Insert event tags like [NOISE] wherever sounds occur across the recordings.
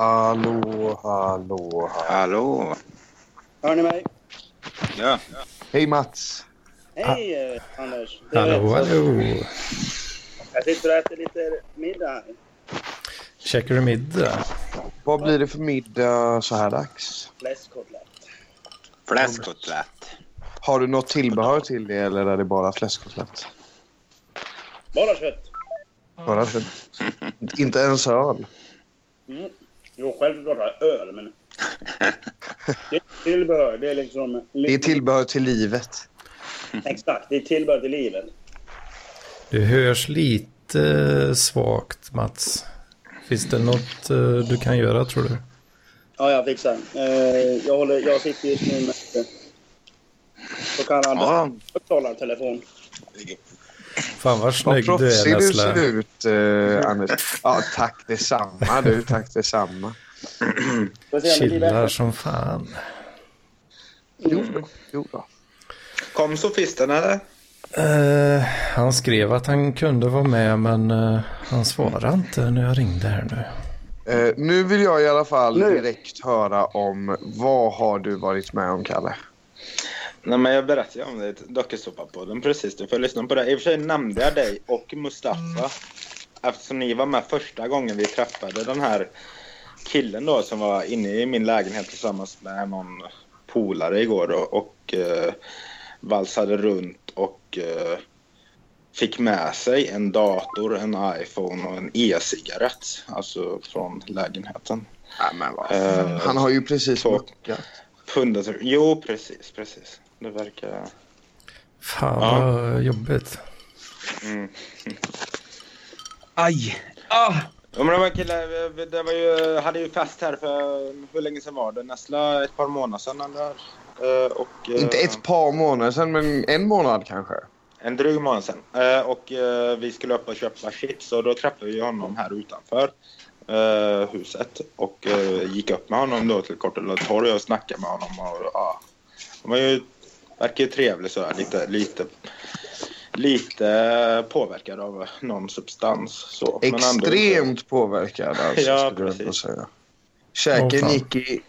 Hallå, hallå, hallå. Hallå. Hör ni mig? Ja. Hej Mats. Hej eh, Anders. Det Hallå, hallå. Jag sitter och äter lite middag. Käkar du middag? Vad blir det för middag så här dags? Fläskkotlett. Fläskkotlett. Har du något tillbehör till det eller är det bara fläskkotlett? Bara kött. Bara kött? Inte ens öl? Mm. Jo, självklart har jag öl, men... [LAUGHS] Det är tillbehör. Det är liksom... Det är tillbehör till livet. Exakt. Det är tillbehör till livet. Du hörs lite svagt, Mats. Finns det något eh, du kan göra, tror du? Ja, jag fixar. Eh, jag, håller, jag sitter just nu med så kallad Ja. högtalartelefon. Fan vad Vad snygg du är, proffsig du Nessla. ser ut, eh, Anders. Ja, tack detsamma du. Tack detsamma. Chillar som fan. Jo då. Jo då. Kom sofisten eller? Eh, han skrev att han kunde vara med, men eh, han svarade inte när jag ringde här nu. Eh, nu vill jag i alla fall Nu. direkt höra om vad har du varit med om, Kalle? Nej men jag berättade om det Dokusåpa-podden precis. Du får lyssna på det. I och för sig nämnde jag dig och Mustafa. Eftersom ni var med första gången vi träffade den här killen då som var inne i min lägenhet tillsammans med någon polare igår och, och eh, valsade runt och eh, fick med sig en dator, en iPhone och en e-cigarett. Alltså från lägenheten. Ja, men vad Eh, Han har ju precis muckat. Jo, precis, precis. Det verkar... Fan Ja. vad jobbigt. Mm. Aj! Ah! Ja, men det var en kille, det var ju, hade ju fest här för, hur länge sedan var det? Näsla ett par månader sedan eller? Eh, Och, eh, Inte ett par månader sedan, men en månad kanske. En dryg månad sedan. Eh, Och eh, vi skulle upp och köpa chips och då träffade vi honom här utanför huset. Och gick upp med honom då till Kortela torg och snackade med honom. Och, ja, han var ju, verkar ju trevlig sådär, lite, lite, lite påverkad av någon substans. Så. Men ändå- Extremt påverkad alltså, [LAUGHS] Ja, skulle jag precis. ändå säga. Käken fan. gick i...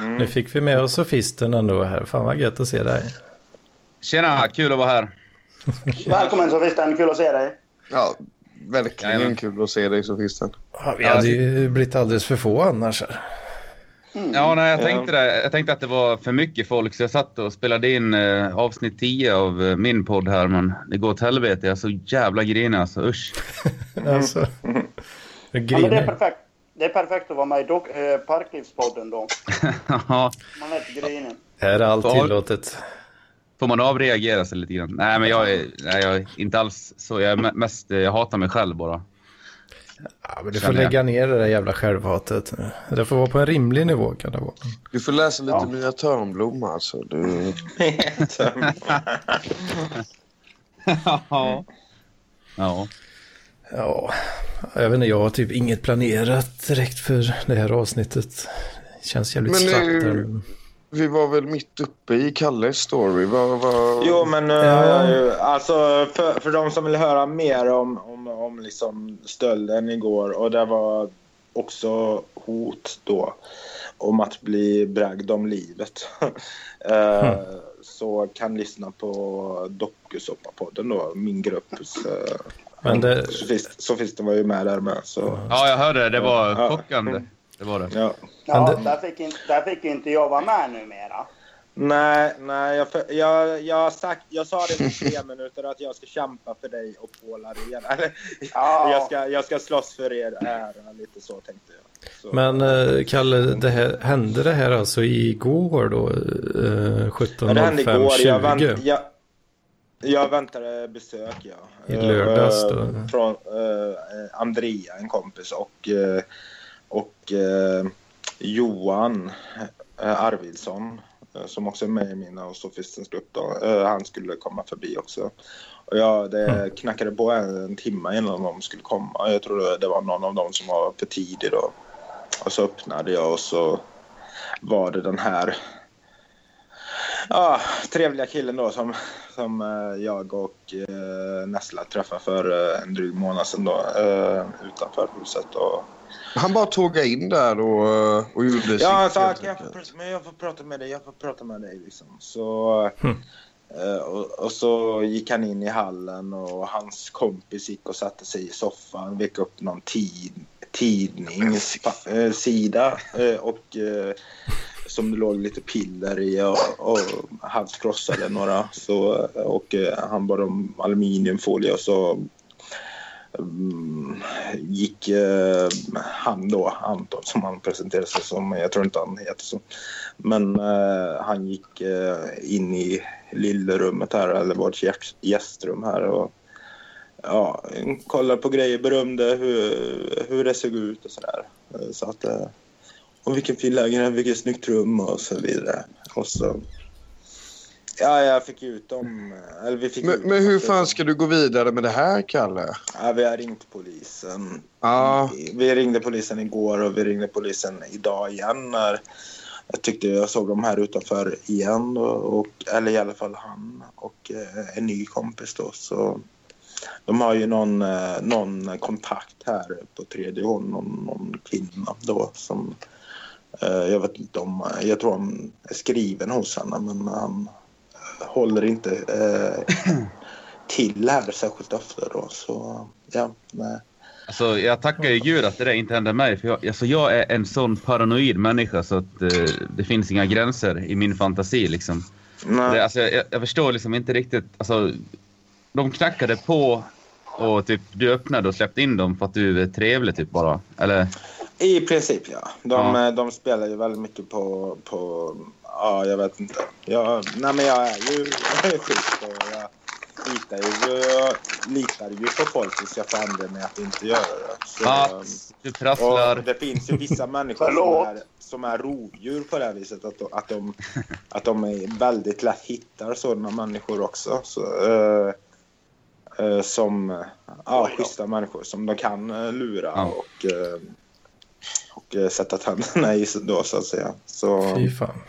Mm. Nu fick vi med oss sofisten ändå här. Fan vad gött att se dig. Tjena, kul att vara här. [LAUGHS] Välkommen Sofisten. Kul att se dig. Ja, verkligen Jajamän. kul att se dig Sofisten. Ja, vi hade ju blivit alldeles för få annars. här. Ja, nej, jag Ja. tänkte det. Jag tänkte att det var för mycket folk så jag satt och spelade in eh, avsnitt 10 av eh, min podd här men det går åt helvete. Jag är så jävla grinig alltså. Usch. [LAUGHS] Alltså. Jag Ja, men det är perfekt. Det är perfekt att vara med i eh, Parklivspodden då. [LAUGHS] Ja, Man är lite grinig. Här är allt tillåtet. Får man avreagera sig lite grann? Nej, men jag är, nej, jag är inte alls så. Jag är me- mest, eh, jag hatar mig själv bara. Ja, men du får lägga ner det där jävla självhatet. Det får vara på en rimlig nivå kan det vara. Du får läsa lite Ja. Mia Törnblom alltså. Du... [LAUGHS] Ja. Ja. Ja, jag vet inte, jag har typ inget planerat direkt för det här avsnittet. Känns jävligt Men, eh. Vi var väl mitt uppe i Kalles story. Vad, vad... Jo, men eh, Ja. alltså för, för de som vill höra mer om, om, om liksom stölden igår och det var också hot då om att bli bragd om livet. [LAUGHS] eh, Så kan lyssna på Dokusåpa-podden då, min grupps... Eh, Men det, Sofist, Sofisten var ju med där med. Så, ja, jag hörde det. Det var Ja. chockande. Det var det. ja. Ja, där, fick inte, där fick inte jag vara med numera. Nej, nej jag, jag, jag, sagt, jag sa det för tre [LAUGHS] minuter att jag ska kämpa för dig och. Eller, Ja. [LAUGHS] jag, ska, jag ska slåss för er ära, lite så tänkte jag. Så. men eh, Kalle, det här, hände det här alltså igår då? Eh, Ja, det hände igår. Jag, vänt, 17.05.20? jag, jag väntade besök, ja. I lördags då? Eh, Från eh, Andrea, en kompis, och, eh, och eh, Johan eh, Arvidsson, eh, som också är med i mina och Sofistens grupp. Då. Eh, han skulle komma förbi också. Och jag, det Mm. knackade på en, timme innan de skulle komma. Jag tror det var någon av dem som var för tidig då. Och så öppnade jag och så var det den här Ja, trevliga killen då som, som eh, jag och eh, Nessla träffade för eh, en dryg månad sedan då, eh, utanför huset. Och, Han bara tågade in där och, eh, och gjorde sitt. ja, kan jag få, enkelt. prata- men jag får prata med dig, jag får prata med dig liksom. Så, Hmm. eh, och, och så gick han in i hallen och hans kompis gick och satte sig i soffan, vek upp någon tid, tidningssida eh, och som det låg lite piller i och, och halvt krossade några. Så, och han bad om aluminiumfolie och så mm, Mm, gick eh, han då, Anton som han presenterade sig som, jag tror inte han heter så. Men eh, han gick eh, in i lillrummet här, eller vårt gästrum här och ja, kollade på grejer, berömde hur, hur det såg ut och sådär. Eh, så att, eh, och vilken fin lägenhet, vilket snyggt rum och så vidare. Och så... Ja, jag fick ut dem. Eller vi fick Men, ut men hur fan ska du gå vidare med det här, Kalle? Ja, vi har ringt polisen. Ja. Vi ringde polisen igår och vi ringde polisen idag igen. När jag tyckte jag såg dem här utanför igen. Och, och, eller i alla fall han och eh, en ny kompis då. Så de har ju någon, eh, någon kontakt här på tredje håll. Någon, någon kvinna då som... Eh, jag vet inte om... Jag tror han är skriven hos henne men han eh, håller inte eh, [CLEARS THROAT] till här särskilt ofta då. Så ja, nej. Alltså, jag tackar ju gud att det där inte hände mig. För jag, alltså, jag är en sån paranoid människa så att eh, det finns inga gränser i min fantasi. Liksom. nej. Det, alltså, jag, jag förstår liksom inte riktigt. Alltså, de knackade på och typ, du öppnade och släppte in dem för att du är trevlig typ bara. Eller? I princip ja. De, Ja. eh, de spelar ju väldigt mycket på, på ja jag vet inte. Jag, nej men jag är ju [LAUGHS] sjuk och jag litar ju, jag litar ju på folk tills jag får anledning att inte göra det. Så, Att du prasslar. och det finns ju vissa människor som är, som är rovdjur på det här viset. Att, de- att, de, att de är väldigt lätt hittar sådana människor också. Så, eh, eh, som ja, schyssta människor som de kan lura Ja. och, eh, och eh, sätta tänderna i då så att säga. Så, Fy fan.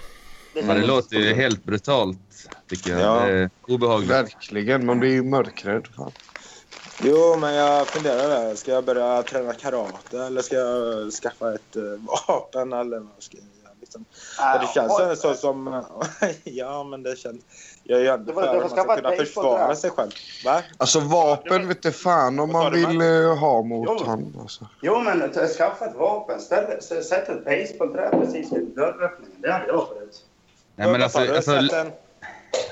Ja, det låter ju helt brutalt tycker jag. Ja. Det är obehagligt. Verkligen, man blir ju mörkrädd. Fan. jo, men jag funderar där. Ska jag börja träna karate eller ska jag skaffa ett eh, vapen eller vad ska jag Liksom. Ja, det känns äh, så som... [LAUGHS] ja, men det känns... Jag är ju ändå för att man ska kunna försvara basebollträ. sig själv. Va? Alltså vapen vet du fan om man vill Mats? eh, ha mot Jo. han. Alltså. Jo, men skaffa ett vapen. Ställ, sätt ett basebollträ precis vid dörröppningen. Det hade jag förut. Nej, men alltså, alltså, en-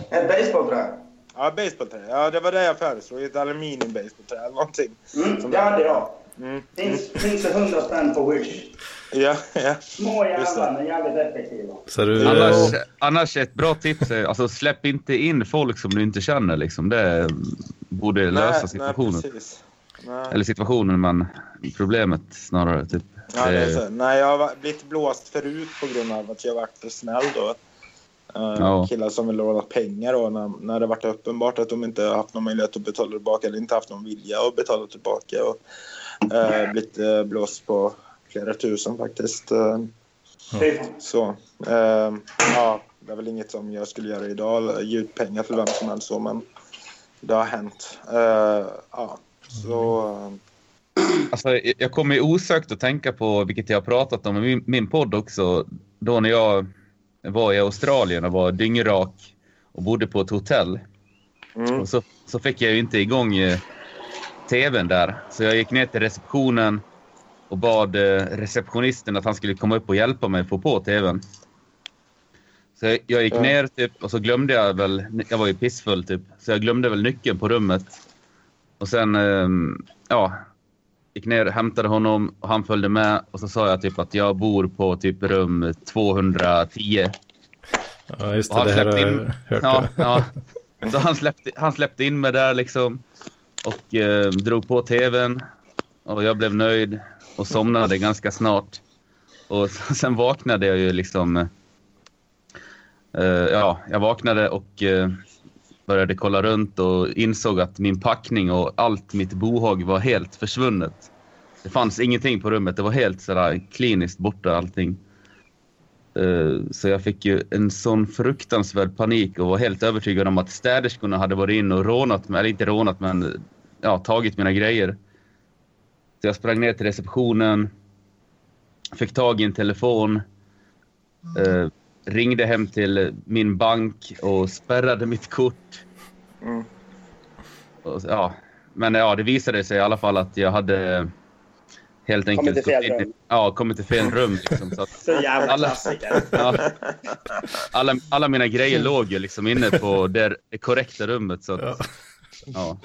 Ett basebollträ. Ja, basebollträ. Ja, det var det jag föreslog. Ett aluminium-basebollträ eller någonting. Mm, det hade jag. Mm. Finns, finns det 100 spänn på Wish. Ja, ja. Små jävlar, men jävligt effektiva. Så du... annars, eh, annars ett bra tips är alltså släpp inte in folk som du inte känner. Liksom. Det borde lösa situationen. Nej, precis. Nej. Eller situationen, men problemet snarare. Typ. Ja, det är så. Nej, jag har blivit blåst förut på grund av att jag varit för snäll då. Uh, Ja. Killar som vill låna pengar då när, när det varit uppenbart att de inte har haft någon möjlighet att betala tillbaka eller inte haft någon vilja att betala tillbaka. Och, uh, blivit uh, blåst på flera tusen faktiskt. Fan. så. Uh, ja, det är väl inget som jag skulle göra idag, ge ut pengar till vem som helst så, men det har hänt. Uh, ja, så... uh, Alltså, jag- kommer ju osökt att tänka på, vilket jag har pratat om i min, min podd också, då när jag var i Australien och var dyngrak och bodde på ett hotell. mm. Och så, så fick jag ju inte igång eh, tvn där. Så jag gick ner till receptionen och bad eh, receptionisten att han skulle komma upp och hjälpa mig få på tvn. Så jag, gick Ja. ner typ, och så glömde jag väl, jag var ju pissfull typ, så jag glömde väl nyckeln på rummet. Och sen, ehm, ja, gick ner, hämtade honom och han följde med och så sa jag typ att jag bor på typ rum 210. Ja, just Och det. han Det här har släppte jag in, hört. ja, ja. Så han släppte, han släppte in mig där liksom och eh, drog på tvn och jag blev nöjd och somnade ganska snart. Och [LAUGHS] sen vaknade jag ju liksom... eh, ja, jag vaknade och eh, började kolla runt och insåg att min packning och allt mitt bohag var helt försvunnet. Det fanns ingenting på rummet. Det var helt sådär kliniskt borta allting. Eh, Så jag fick ju en sån fruktansvärd panik och var helt övertygad om att städerskorna hade varit in och rånat mig, eller inte rånat men ja, tagit mina grejer. Så jag sprang ner till receptionen, fick tag i en telefon, eh, ringde hem till min bank och spärrade mitt kort. Mm. Och, ja, men ja, det visade sig i alla fall att jag hade helt enkelt Kommit till fel rum. Ja, kommit till fel rum. Liksom, så att [LAUGHS] Så jävla Alla- klassiker. [LAUGHS] Ja. Alla, alla mina grejer låg ju liksom inne på det korrekta rummet. Så att, ja.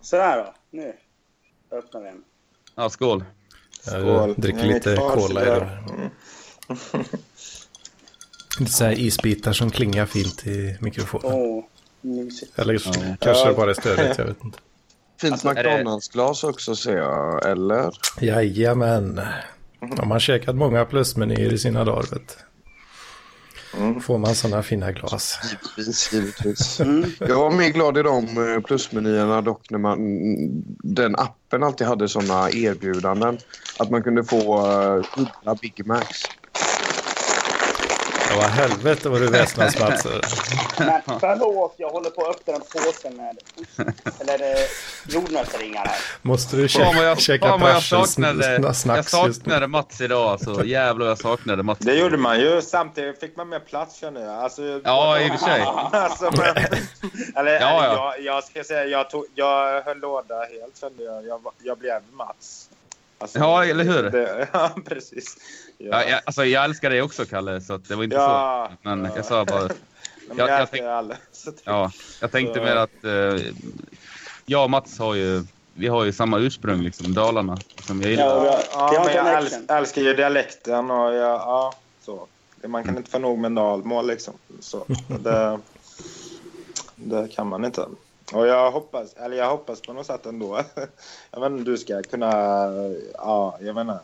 Sådär då. Nu öppnar vi en. ja, skål. Jag dricker lite cola idag. Lite så här isbitar som klingar fint i mikrofonen. Mysigt. Eller Ja. kanske det bara är stödet, jag vet inte. Fint Alltså, är det- McDonalds-glas också ser jag, eller? Jajamän. Om man käkat många plusmenyer i sina dagar, vet du. Får man sådana fina glas. Givetvis, givetvis. Mm. Jag var mer glad i de eh, plusmenyerna dock när man, den appen alltid hade sådana erbjudanden. Att man kunde få uh, dubbla Big Macs. Ja, vad helvete vad du väsnas Mats. Men förlåt, jag håller på att öppna en påse med eller eh, jordnötsringar här. Måste du käka, jag, käka fan vad jag saknade, jag snacks just nu? saknade Mats idag. Alltså, jävlar jag saknade Mats. Det gjorde man ju. Samtidigt fick man mer plats känner jag. Alltså, Ja, i och för sig. [LAUGHS] alltså, men, [LAUGHS] eller, Ja, ja. Jag, jag ska säga, jag, tog, jag höll låda helt kände jag. Jag, jag blev Mats. Alltså, Ja, eller hur? Det, [LAUGHS] ja, precis. Ja, jag, alltså, jag älskar dig också Kalle, så att det var inte Ja, så. Men ja. jag sa bara, [LAUGHS] Men jag- jag, jag tänk- alla. Ja, jag tänkte Så- mer att eh, jag och Mats har ju, vi har ju samma ursprung liksom, Dalarna. Som jag gillar. Ja, Ja, har men jag älskar, älskar ju dialekten och jag, ja, så. Man kan inte få nog med dalmål liksom. Så, det, [LAUGHS] det kan man inte. Och jag hoppas, eller jag hoppas på något sätt ändå. [LAUGHS] Jag vet inte, du ska kunna, ja, jag menar,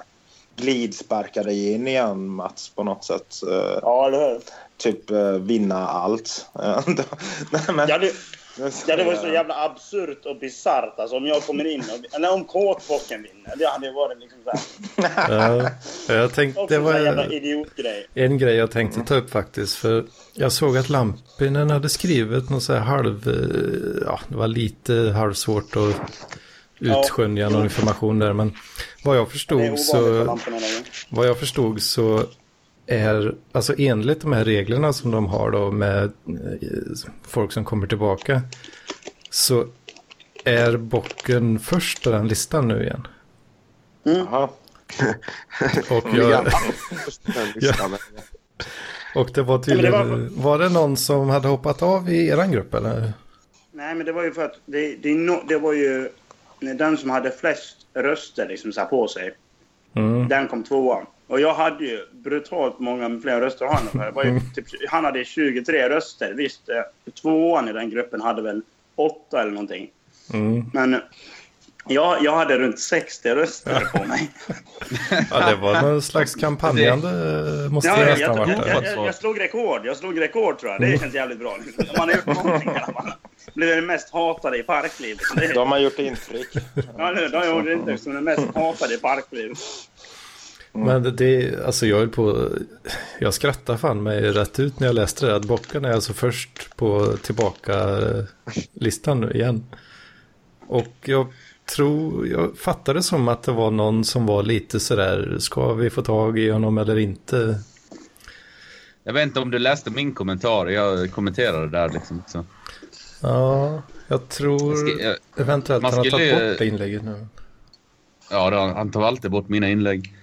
glidsparka dig in igen Mats på något sätt. Eh, Ja, eller hur? Typ eh, vinna allt. Nej, [LAUGHS] men, Ja, det, ja, det var så jävla absurt och bisarrt alltså, om jag kommer in och... Eller om kåtbocken vinner. Det hade varit liksom såhär... Ja, jag tänkte, Också det en här var idiotgrej. en grej jag tänkte ta upp faktiskt. För jag såg att Lampinen hade skrivit något så här halv... eh, Ja, det var lite halvsvårt att utskönja någon information där. Men vad jag förstod så... Vad jag förstod så är, alltså enligt de här reglerna som de har då med eh, folk som kommer tillbaka, så är bocken först på den listan nu igen. Jaha. [LAUGHS] Och, Ja. jag, Den listan. och det var tydligen, det var... var- det någon som hade hoppat av i eran grupp eller? Nej, men det var ju för att det, det, no, det var ju den som hade flest röster liksom så här på sig. Mm. Den kom tvåa. Och jag hade ju brutalt många fler röster än han. Det var ju typ, han hade 23 röster. Visst, eh, tvåan i den gruppen hade väl åtta eller någonting. Mm. Men jag, jag hade runt 60 röster på mig. [LAUGHS] Ja, det var någon slags kampanjande, måste Ja, det jag, nästan jag, jag, jag, det. jag, jag slog rekord. Jag slog rekord tror jag. Det känns jävligt bra. Man har gjort någonting i alla fall. Blev den mest hatade i parklivet. Då har man gjort intryck. ja, nu, då har jag gjort inte som den mest hatade i parklivet. Men det- alltså jag höll på, jag skrattade fan mig rätt ut när jag läste det. Att bocken är alltså först på tillbaka-listan nu igen. Och jag tror, jag fattade som att det var någon som var lite sådär, ska vi få tag i honom eller inte? Jag vet inte om du läste min kommentar, jag kommenterade där liksom. Så. Ja, jag tror Jag ska- jag- eventuellt man han har tagit bort det inlägget nu. Ja, han tar alltid bort mina inlägg.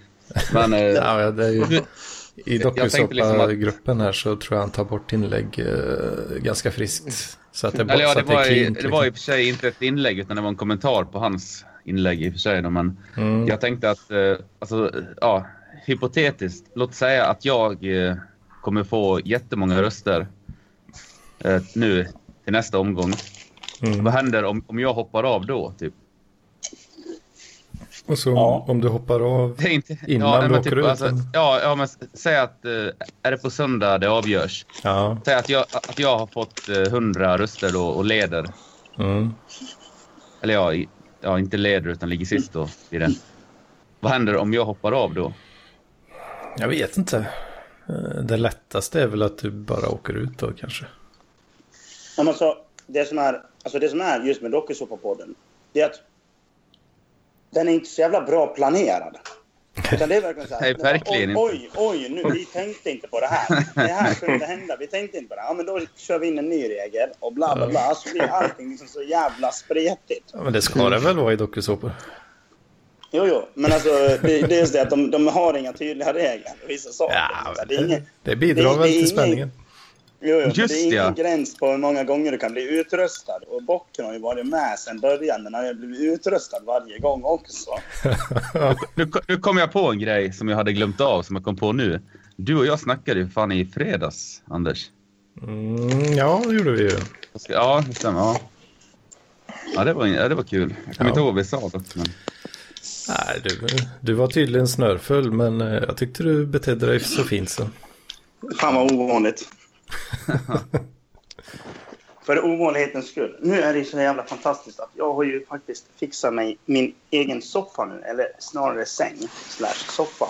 Men eh, Ja, det är ju, I liksom dokusåpa-gruppen här så tror jag han tar bort inlägg eh, ganska friskt. Så att det, Eller ja, så det att det är var, i, det var i och liksom. för sig inte ett inlägg utan det var en kommentar på hans inlägg i och för sig. då, Men Mm. jag tänkte att, eh, alltså, ja, hypotetiskt, låt säga att jag eh, kommer få jättemånga röster eh, nu till nästa omgång. Mm. Vad händer om, om jag hoppar av då? Typ? Och så Ja. om du hoppar av. Det är inte, Innan ja, du men åker typ, ut, alltså, ja, ja, men säg att eh, är det på söndag det avgörs. Ja. Säg att jag, att jag har fått eh, 100 röster då och leder. Mm. Eller ja, ja, inte leder utan ligger sist då. I det. Vad händer om jag hoppar av då? Jag vet inte. Eh, Det lättaste är väl att du bara åker ut då kanske. Ja, men så, det, som är, alltså det som är just med Dokusåpapodden, det är att den är inte så jävla bra planerad. Utan det är verkligen så här, Nej, verkligen inte. oj, oj, oj, nu, vi tänkte inte på det här. Det här kunde hända, vi tänkte inte på det. Ja, men då kör vi in en ny regel och bla, bla, bla. Så blir allting liksom så jävla spretigt. Ja, men det ska det väl vara i dokusåpor? Jo, jo, men alltså det, det är just det att de, de har inga tydliga regler. Vissa saker. Ja, det är ingen, Det bidrar det- väl det till ingen- spänningen. Jo, jo, Just det är ingen ja. gräns på hur många gånger du kan bli utröstad. Och bocken har ju varit med sedan början, men han har ju blivit utröstad varje gång också. [LAUGHS] Nu, nu kom jag på en grej som jag hade glömt av, som jag kom på nu. Du och jag snackade ju fan i fredags, Anders. Mm, ja, det gjorde vi ju. Ja, det stämmer. Ja, ja, det, var, ja det var kul. Jag kommer Ja. inte ihåg vad vi sa dock. Men... Nej, du, du var tydligen snörfull, men eh, jag tyckte du betedde dig så fint så. Fan vad ovanligt. [LAUGHS] För ovanlighetens skull. Nu är det så jävla fantastiskt att jag har ju faktiskt fixat mig min egen soffa nu. Eller snarare säng slash soffa.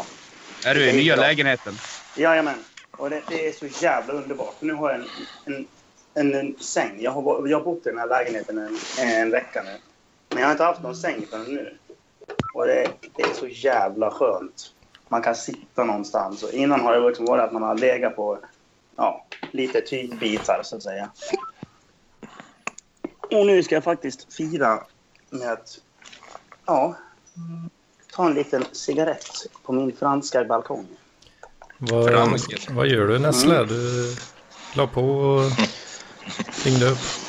Är du i nya lägenheten? Jajamän. Och det, det är så jävla underbart. Nu har jag en, en, en, en säng. Jag har, jag har bott i den här lägenheten en, en vecka nu. Men jag har inte haft någon säng förrän nu. Och det, det är så jävla skönt. Man kan sitta någonstans. Och innan har det liksom varit att man har legat på ja, lite tygbitar så att säga. Och nu ska jag faktiskt fira med att ja, ta en liten cigarett på min franska balkong. Vad, vad gör du Nessla? Du la på och ringde upp.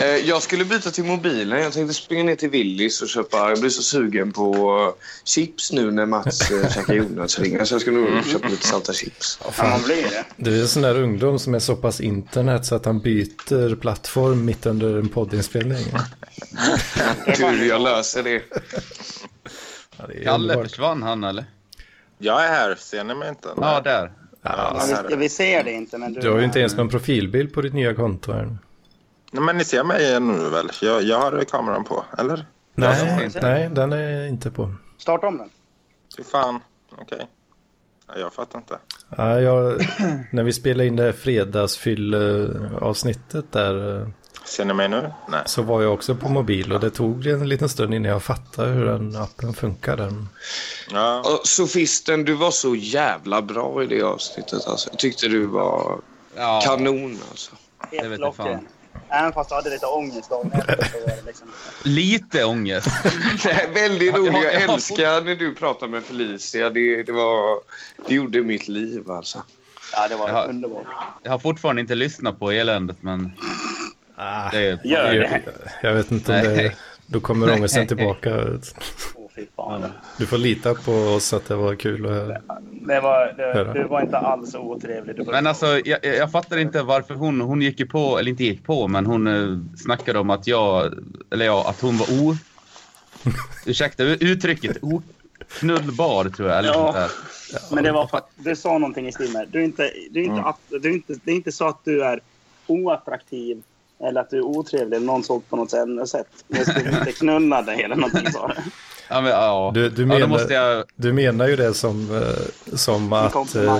Eh, Jag skulle byta till mobilen. Jag tänkte springa ner till Willys och köpa... Jag blir så sugen på eh, chips nu när Mats eh, [LAUGHS] käkar jordnötsringar. Så jag ska nog köpa lite salta chips. Ja, man blir det. Du är en sån där ungdom som är så pass internet så att han byter plattform mitt under en poddinspelning. [LAUGHS] Hur jag löser det. Ja, det Kalle, försvann han eller? Jag är här, ser ni mig inte? Ja, där. Ja, vi, vi ser det inte, men du... Du har ju inte ens någon profilbild på ditt nya konto här. Nej, men ni ser mig nu väl? Jag, jag har kameran på, eller? Nej, nej, den är inte på. Starta om den. Fy fan. Okej. Ja, jag fattar inte. Ja, jag, när vi spelade in det här fredagsfyll-avsnittet där Ser ni mig nu? Nej. så var jag också på mobil och det tog en liten stund innan jag fattade hur den appen funkar. Den. Ja. Och Sofisten, du var så jävla bra i det avsnittet. Alltså. Jag tyckte du var Ja, kanon. Alltså. Helt vet jag fan. Även fast du hade lite ångest dagen efter så var det liksom... lite ångest. [LAUGHS] Väldigt roligt. Ja, Jag ja, ja. älskar när du pratar med Felicia. Det, det, var, det gjorde mitt liv alltså. Ja, det var Ja. underbart. Jag har fortfarande inte lyssnat på eländet, men Ah, det är... Gör jag, det. jag vet inte om det... Då kommer ångesten tillbaka. [LAUGHS] Fy fan. Du får lita på oss att det var kul att höra. Det var, det, du var inte alls otrevlig. Men alltså, jag, jag fattar inte varför hon, hon gick ju på, eller inte gick på, men hon eh, snackade om att jag, eller ja, att hon var o... [LAUGHS] Ursäkta uttrycket, oknullbar tror jag, eller Ja. där. Men det var för att du sa någonting i stil med... Du är inte, du är inte, Mm. att, du är inte, det är inte så att du är oattraktiv eller att du är otrevlig eller någon sånt på något sätt. Jag skulle inte knulla dig eller någonting så. [LAUGHS] Ja, men, ja. Du, du, ja, menar, måste jag... du menar ju det som, eh, som att, eh,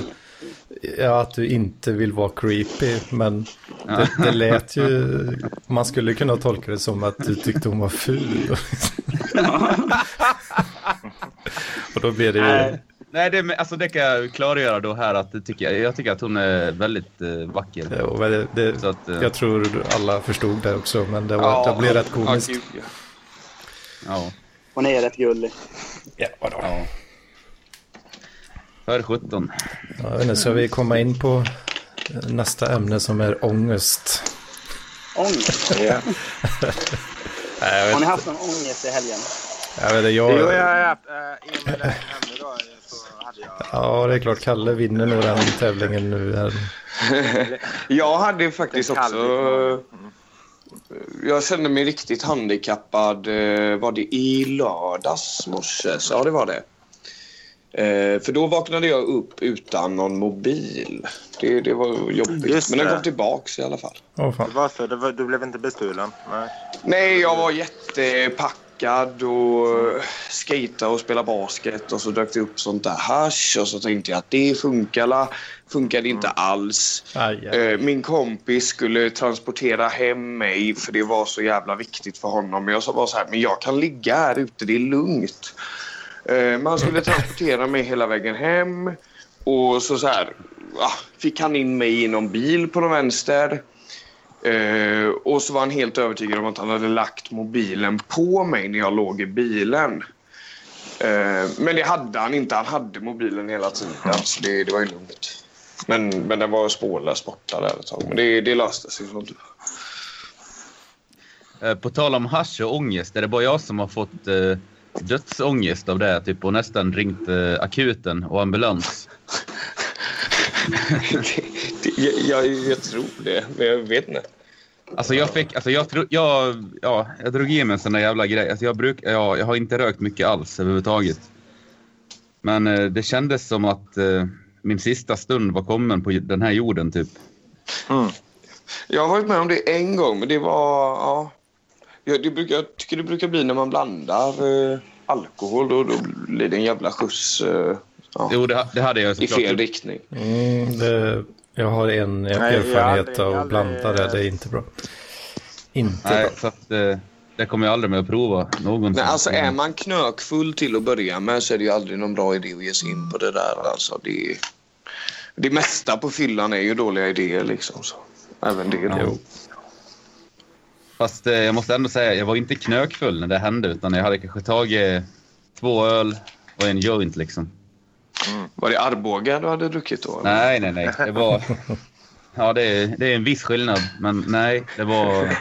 ja, att du inte vill vara creepy. Men det, det lät ju... Man skulle kunna tolka det som att du tyckte hon var ful. [LAUGHS] Och då blir det ju... Nej. Nej, det, alltså, det kan jag klargöra då här att det tycker jag, jag tycker att hon är väldigt eh, vacker. Ja, och det, det, Så att, eh, jag tror alla förstod det också, men det, var, Ja, det blev rätt komiskt. ja, gud, ja. Hon är rätt gullig. Ja, vadå? ja. För 17. Ja, jag vet inte, ska vi komma in på eh, nästa ämne som är ångest? Ångest. Ja. [LAUGHS] Nej, Har ni haft någon ångest i helgen? jag vet inte, jag, Jo, jag har haft... Så hade jag... Ja, det är klart. Kalle vinner nog den tävlingen nu. Här. [LAUGHS] Jag hade faktiskt också... Jag kände mig riktigt handikappad. eh, Var det i lördags morse? Ja, det var det. Eh, För då vaknade jag upp utan någon mobil. Det, det var jobbigt. Just Men den det. kom tillbaks i alla fall. Åh Det fan. var så, det var, du blev inte bestulen? Nej. Nej, jag var jättepackad packad och skata och spela basket och så dök det upp sånt där hasch och så tänkte jag att det funkar la. Funkade inte alls. Aj, aj. Eh, Min kompis skulle transportera hem mig för det var så jävla viktigt för honom. Jag sa bara så här, men jag kan ligga här ute, det är lugnt. Eh, Man skulle [LAUGHS] transportera mig hela vägen hem och så, så här, ah, fick han in mig i någon bil på någon vänster. Eh, och så var han helt övertygad om att han hade lagt mobilen på mig när jag låg i bilen. Eh, men det hade han inte. Han hade mobilen hela tiden. Så det, det var ju lugnt. Men, men den var spårlöst borta där ett tag. Men det, det löste sig. Sånt. Eh, På tal om hasch och ångest, är det bara jag som har fått eh, dödsångest av det? Typ, och nästan ringt eh, akuten och ambulans. Det, det, jag, jag tror det, men jag vet inte. Alltså jag fick, alltså jag, tro, jag, ja, jag drog i mig en sån där jävla grej. Alltså jag, bruk, ja, jag har inte rökt mycket alls överhuvudtaget. Men eh, det kändes som att eh, min sista stund var kommen på den här jorden typ. Jag har varit med om det en gång, men det var... Ja, Ja, det brukar, jag tycker det brukar bli när man blandar eh, alkohol. Då, då blir det en jävla skjuts eh, ja, Jo, det, det hade jag i såklart. fel riktning. Mm, det, jag har en har erfarenhet av att blanda det. Det är inte bra. Inte Nej, bra. så att, eh, det kommer jag aldrig med att prova någonsin. Nej, alltså är man knökfull till att börja med så är det ju aldrig någon bra idé att ge sig in på det där. Alltså, det, det mesta på fyllan är ju dåliga idéer liksom. Så. Även det. Då. Jo. Fast eh, jag måste ändå säga, jag var inte knökfull när det hände utan jag hade kanske tagit två öl och en joint liksom. Var det Arboga du hade druckit då? Nej, nej, nej. Det var... [LAUGHS] Ja, det är, det är en viss skillnad. Men nej, det var...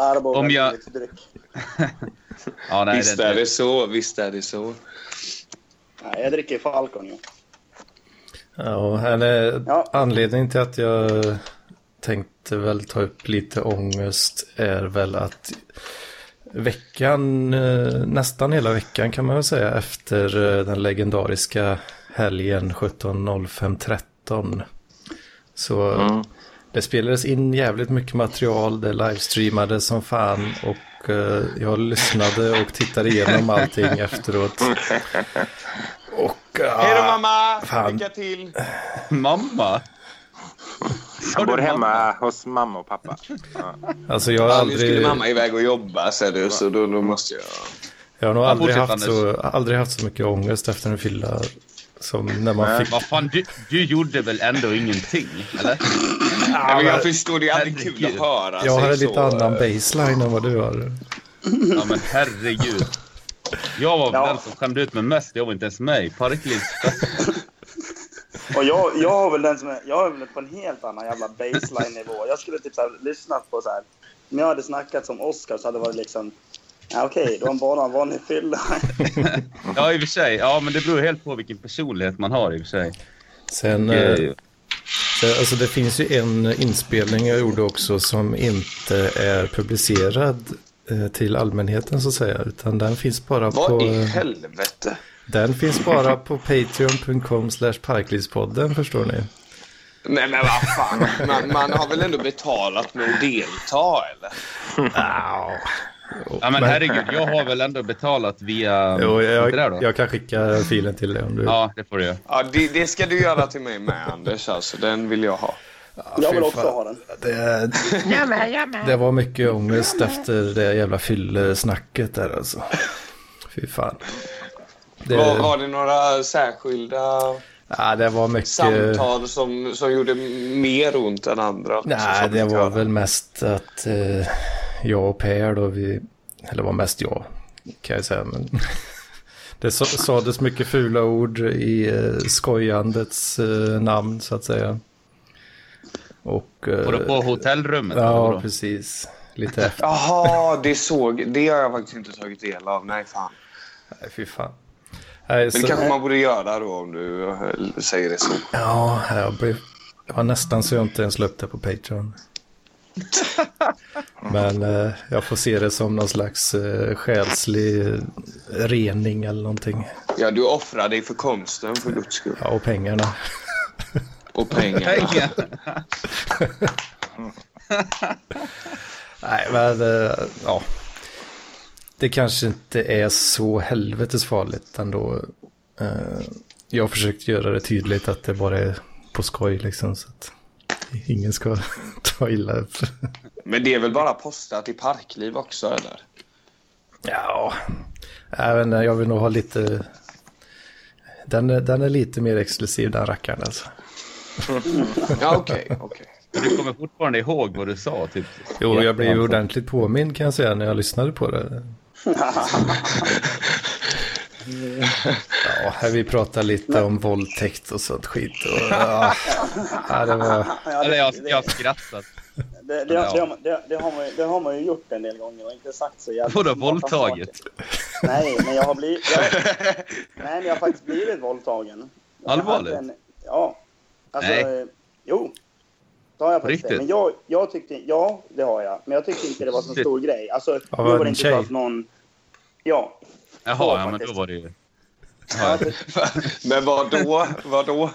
Arboga Om jag- dryck. [LAUGHS] Ja, nej, visst är det så, visst är det så. Nej, jag dricker Falcon ju. Ja, eller, Ja. Anledningen till att jag tänkte väl ta upp lite ångest är väl att veckan, eh, nästan hela veckan kan man väl säga efter eh, den legendariska helgen 17.05.13 så det spelades in jävligt mycket material, det livestreamades som fan och eh, jag lyssnade och tittade igenom allting [LAUGHS] efteråt. Och, Hej då mamma! fan. Lycka till! Mamma? Jag bor hemma hos mamma och pappa. Ja. Alltså jag har Ja, nu skulle aldrig, mamma iväg och jobba ser du, så då, då måste jag... jag har nog aldrig haft, så, aldrig haft så mycket ångest efter en fylla som när man fick. Vad fan, du, du gjorde väl ändå ingenting? Eller? Ja, men jag förstår, det är aldrig kul herregud. att höra Jag har en lite så. annan baseline än vad du har. Ja, men herregud. Jag var väl Ja. den som skämde ut mig mest. Jag var inte ens med i Parklivs [LAUGHS] Och jag, jag har väl den som är, jag är väl på en helt annan jävla baseline-nivå. Jag skulle typ så här, lyssnat på så här. Om jag hade snackat som Oscar så hade det varit liksom... Ja, Okej, då har han bara en vanlig fylla. [LAUGHS] Ja, i och för sig. Ja, men det beror helt på vilken personlighet man har i och för sig. Sen, Eh, eh, alltså det finns ju en inspelning jag gjorde också som inte är publicerad eh, till allmänheten så att säga. Utan den finns bara Vad på... i helvete? Den finns bara på patreon.com slash parklivspodden förstår ni. Nej men vad fan, man, man har väl ändå betalat med att delta eller? [LAUGHS] Ja, men herregud. Jag har väl ändå betalat via... Jo, jag, där då? jag kan skicka filen till dig om du... Ja, det får du göra. Ja, det, det ska du göra till mig med Anders, alltså den vill jag ha. Jag vill också fan. ha den. Det, det var mycket ångest efter det jävla fyllesnacket där alltså. Fy fan. Det, Var, var det några särskilda ja, det var mycket... samtal som, som gjorde mer ont än andra? Nej, det var väl mest att eh, jag och Per då, vi, eller var mest jag kan jag säga, men [LAUGHS] det sa- sades mycket fula ord i eh, skojandets eh, namn så att säga. Och... Eh, Och då på hotellrummet? Ja, precis. Lite [LAUGHS] efter. Jaha, det såg... Det har jag faktiskt inte tagit del av. Nej, fan. Nej, fy fan. Nej, Men så, det kanske man borde göra då om du säger det så. Ja, jag blev... Det var nästan så jag inte ens det på Patreon. [LAUGHS] Men eh, jag får se det som någon slags eh, själslig rening eller någonting. Ja, du offrar dig för konsten för guds skull. Ja, och pengarna. [LAUGHS] Och [LAUGHS] pengar. Pengar. Nej, men eh, ja. det kanske inte är så helvetes farligt ändå. Eh, jag har försökt göra det tydligt att det bara är på skoj liksom. Så att [LAUGHS] ingen ska [LAUGHS] ta illa upp. Men det är väl bara postat i Parkliv också eller? Ja, inte, jag vill nog ha lite... Den är, den är lite mer exklusiv den rackaren alltså. [LAUGHS] Ja okej, okej. Men Du kommer fortfarande ihåg vad du sa typ? Jo, jag blev ju ordentligt påmind kan jag säga när jag lyssnade på det. Ja, här vi pratar lite om våldtäkt och sånt skit. Och, [LAUGHS] ja, ja, det var... Ja, Eller jag, det, jag skrattat. det, det, det, har man- det, det, har man, ju- det har man ju gjort en del gånger och inte sagt så jävla Vadå, våldtaget? saker. Nej, men jag har blivit... Jag, [LAUGHS] nej, men jag har faktiskt blivit våldtagen. Allvarligt? En, ja. Alltså, Nej. jo. Det har jag faktiskt. Riktigt? Men jag, jag tyckte... Ja, det har jag. Men jag tyckte inte det var så stor grej. Alltså, Av en tjej? så att någon... Ja. Jaha, ja men då var det ju... ja Ja, [LAUGHS] Men vad då? Vad då?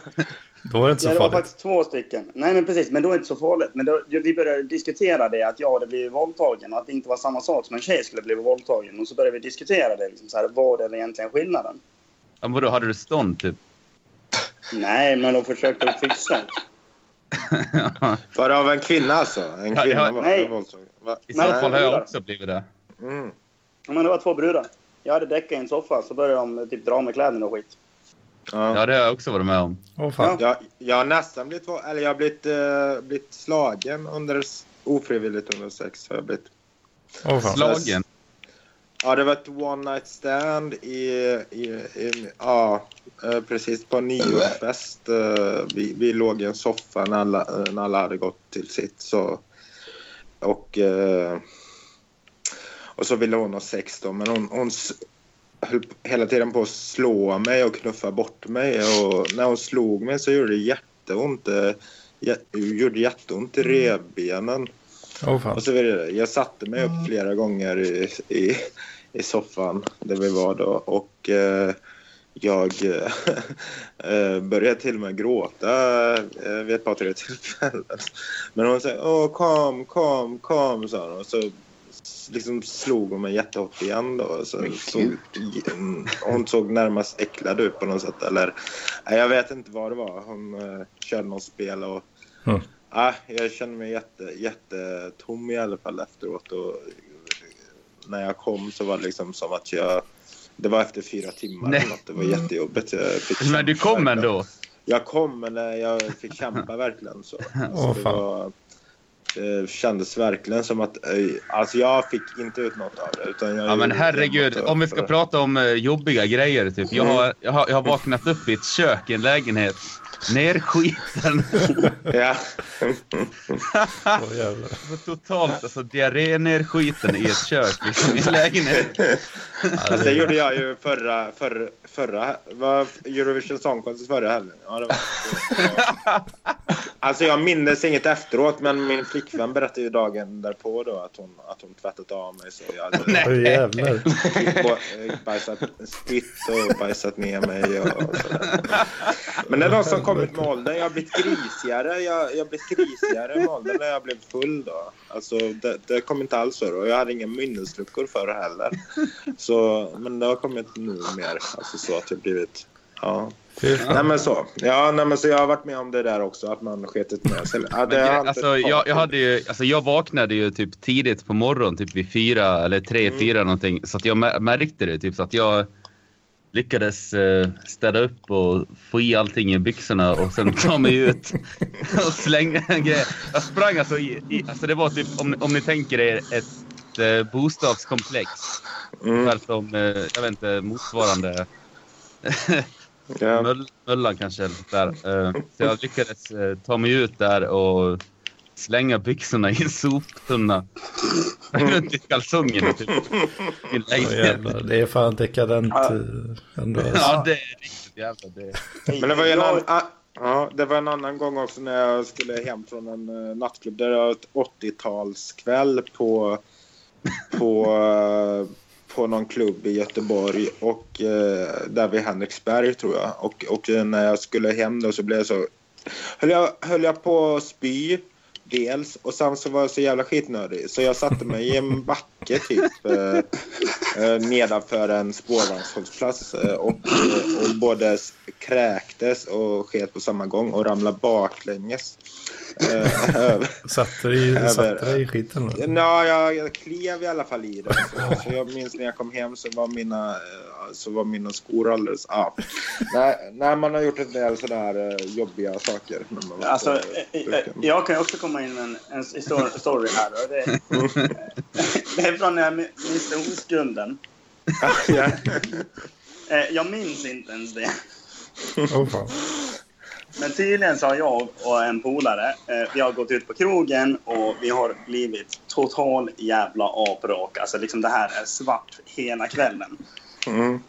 Då var det inte så Ja, det var farligt. faktiskt två stycken. Nej, men precis. Men då är det inte så farligt. Men då, vi började diskutera det, att jag hade blivit våldtagen och att det inte var samma sak som en tjej skulle bli våldtagen. Och så började vi diskutera det. Liksom, så här, vad är egentligen skillnaden? ja, men då hade du stånd typ? Nej, men de försökte fixa det. Var det av en kvinna alltså? En Ja, kvinna ja, var nej. våldtagen? Va? I så fall har jag också blivit det. Mm. Men det var två brudar. Jag hade däckat i en soffa, så började de typ dra med kläderna och skit. Ja. Ja, det har jag också varit med om. Åh fan. Jag, jag har nästan blivit, eller jag har blivit, eh, blivit slagen under, ofrivilligt under sex. Har jag blivit. Åh fan. Slagen. Ja, det var ett one night stand i, i, i ja, eh, precis på nyårsfest. Eh, Vi, vi låg i en soffa när alla, när alla hade gått till sitt. Så, och, eh, och så ville hon ha sex då, men hon, hon höll hela tiden på att slå mig och knuffa bort mig. Och när hon slog mig så gjorde det jätteont. eh, jä- gjorde jätteont i revbenen. Åh fan. Och så vidare. Jag satte mig upp flera gånger i, i, i soffan där vi var då och eh, jag [LAUGHS] eh, började till och med gråta eh, vid ett par tre tillfällen. Men hon sa åh kom, kom, kom sa hon och så liksom slog hon mig jättehårt igen då. Så, Men såg, hon såg närmast äcklad ut på något sätt eller jag vet inte vad det var. Hon eh, körde något spel och Mm. Ja, jag kände mig jätte, jättetom i alla fall efteråt. Och när jag kom så var det liksom som att jag... Det var efter fyra timmar. Nej. något. Det var jättejobbigt. Jag fick Men du kom ändå? Jag kom, men eh, jag fick kämpa verkligen. så. [LAUGHS] Åh, det, fan. var, det kändes verkligen som att... eh, Alltså jag fick inte ut något av det. Utan jag Ja men herregud, om vi ska det. prata om eh, jobbiga grejer typ. Jag har, jag, har, jag har vaknat upp i ett kök i en lägenhet. Nerskiten. Ja. [LAUGHS] Åh jävlar. Totalt alltså diarré-nerskiten i ett kök liksom, i en lägenhet. [LAUGHS] Alltså, det gjorde jag ju förra, förra, förra var Eurovision Song Contest förra helgen. Ja, det var, [LAUGHS] alltså jag minns inget efteråt men min flickvän berättade ju dagen därpå då att hon, att hon tvättat av mig så jag hade [LAUGHS] Nej. Jävlar. bo- bajsat, spytt och bajsat ner mig och sådär. Men det är något som kommit med åldern. Jag har blivit grisigare. Jag, jag har blivit grisigare med åldern när jag blev full då. Alltså det, det kom inte alls förr och jag hade inga minnesluckor förr heller. Så, men det har kommit nu mer. Alltså så att jag blivit... Ja. Nej men så. Ja, nej, men så jag har varit med om det där också. Att man sketit med sig. Ja, det Men, alltså, jag, jag, hade ju, alltså, jag vaknade ju typ tidigt på morgonen, typ vid fyra eller tre, Mm. fyra någonting. Så att jag mär- märkte det, typ så att jag lyckades eh, städa upp och få i allting i byxorna och sen ta mig ut [LAUGHS] och slänga en grej. Jag sprang alltså i, i alltså det var typ, om, om ni tänker er ett eh, bostadskomplex. Mm, som, eh, jag vet inte, motsvarande [LAUGHS] ja. Möll, Möllan kanske. Där. Eh, Så jag lyckades eh, ta mig ut där och slänga byxorna i en soptunna. [LAUGHS] Runt i kalsongerna typ. I Åh lägenhet. jävlar. Det är fan dekadent eh, ändå. Alltså. Ja, det är riktigt jävla det. Men det var ju en annan, ah, ja, det var en annan gång också när jag skulle hem från en uh, nattklubb. Där det var ett 80-talskväll på, på, på någon klubb i Göteborg. Och eh, där vid Henriksberg tror jag. Och, och när jag skulle hem då så blev jag så... Höll jag, höll jag på att spy. Dels. Och sen så var jag så jävla skitnödig. Så jag satte mig i en backe typ. Eh, eh, nedanför en spårvagnshållplats eh, och, och både kräktes och sket på samma gång och ramlade baklänges. Eh, Satte dig, i skiten då? Ja, jag, jag klev i alla fall i det. Så, så jag minns när jag kom hem så var mina, eh, så var mina skor alldeles... Ja. När, när man har gjort en del sådär eh, jobbiga saker. När man var Alltså, jag kan också komma in med en, en story här. Det, det är från när jag miste oskulden. ja. Jag minns inte ens det. Fan. Men tydligen så har jag och en polare, eh, vi har gått ut på krogen och vi har blivit total jävla aprak. Alltså liksom det här är svart hela kvällen. Mm.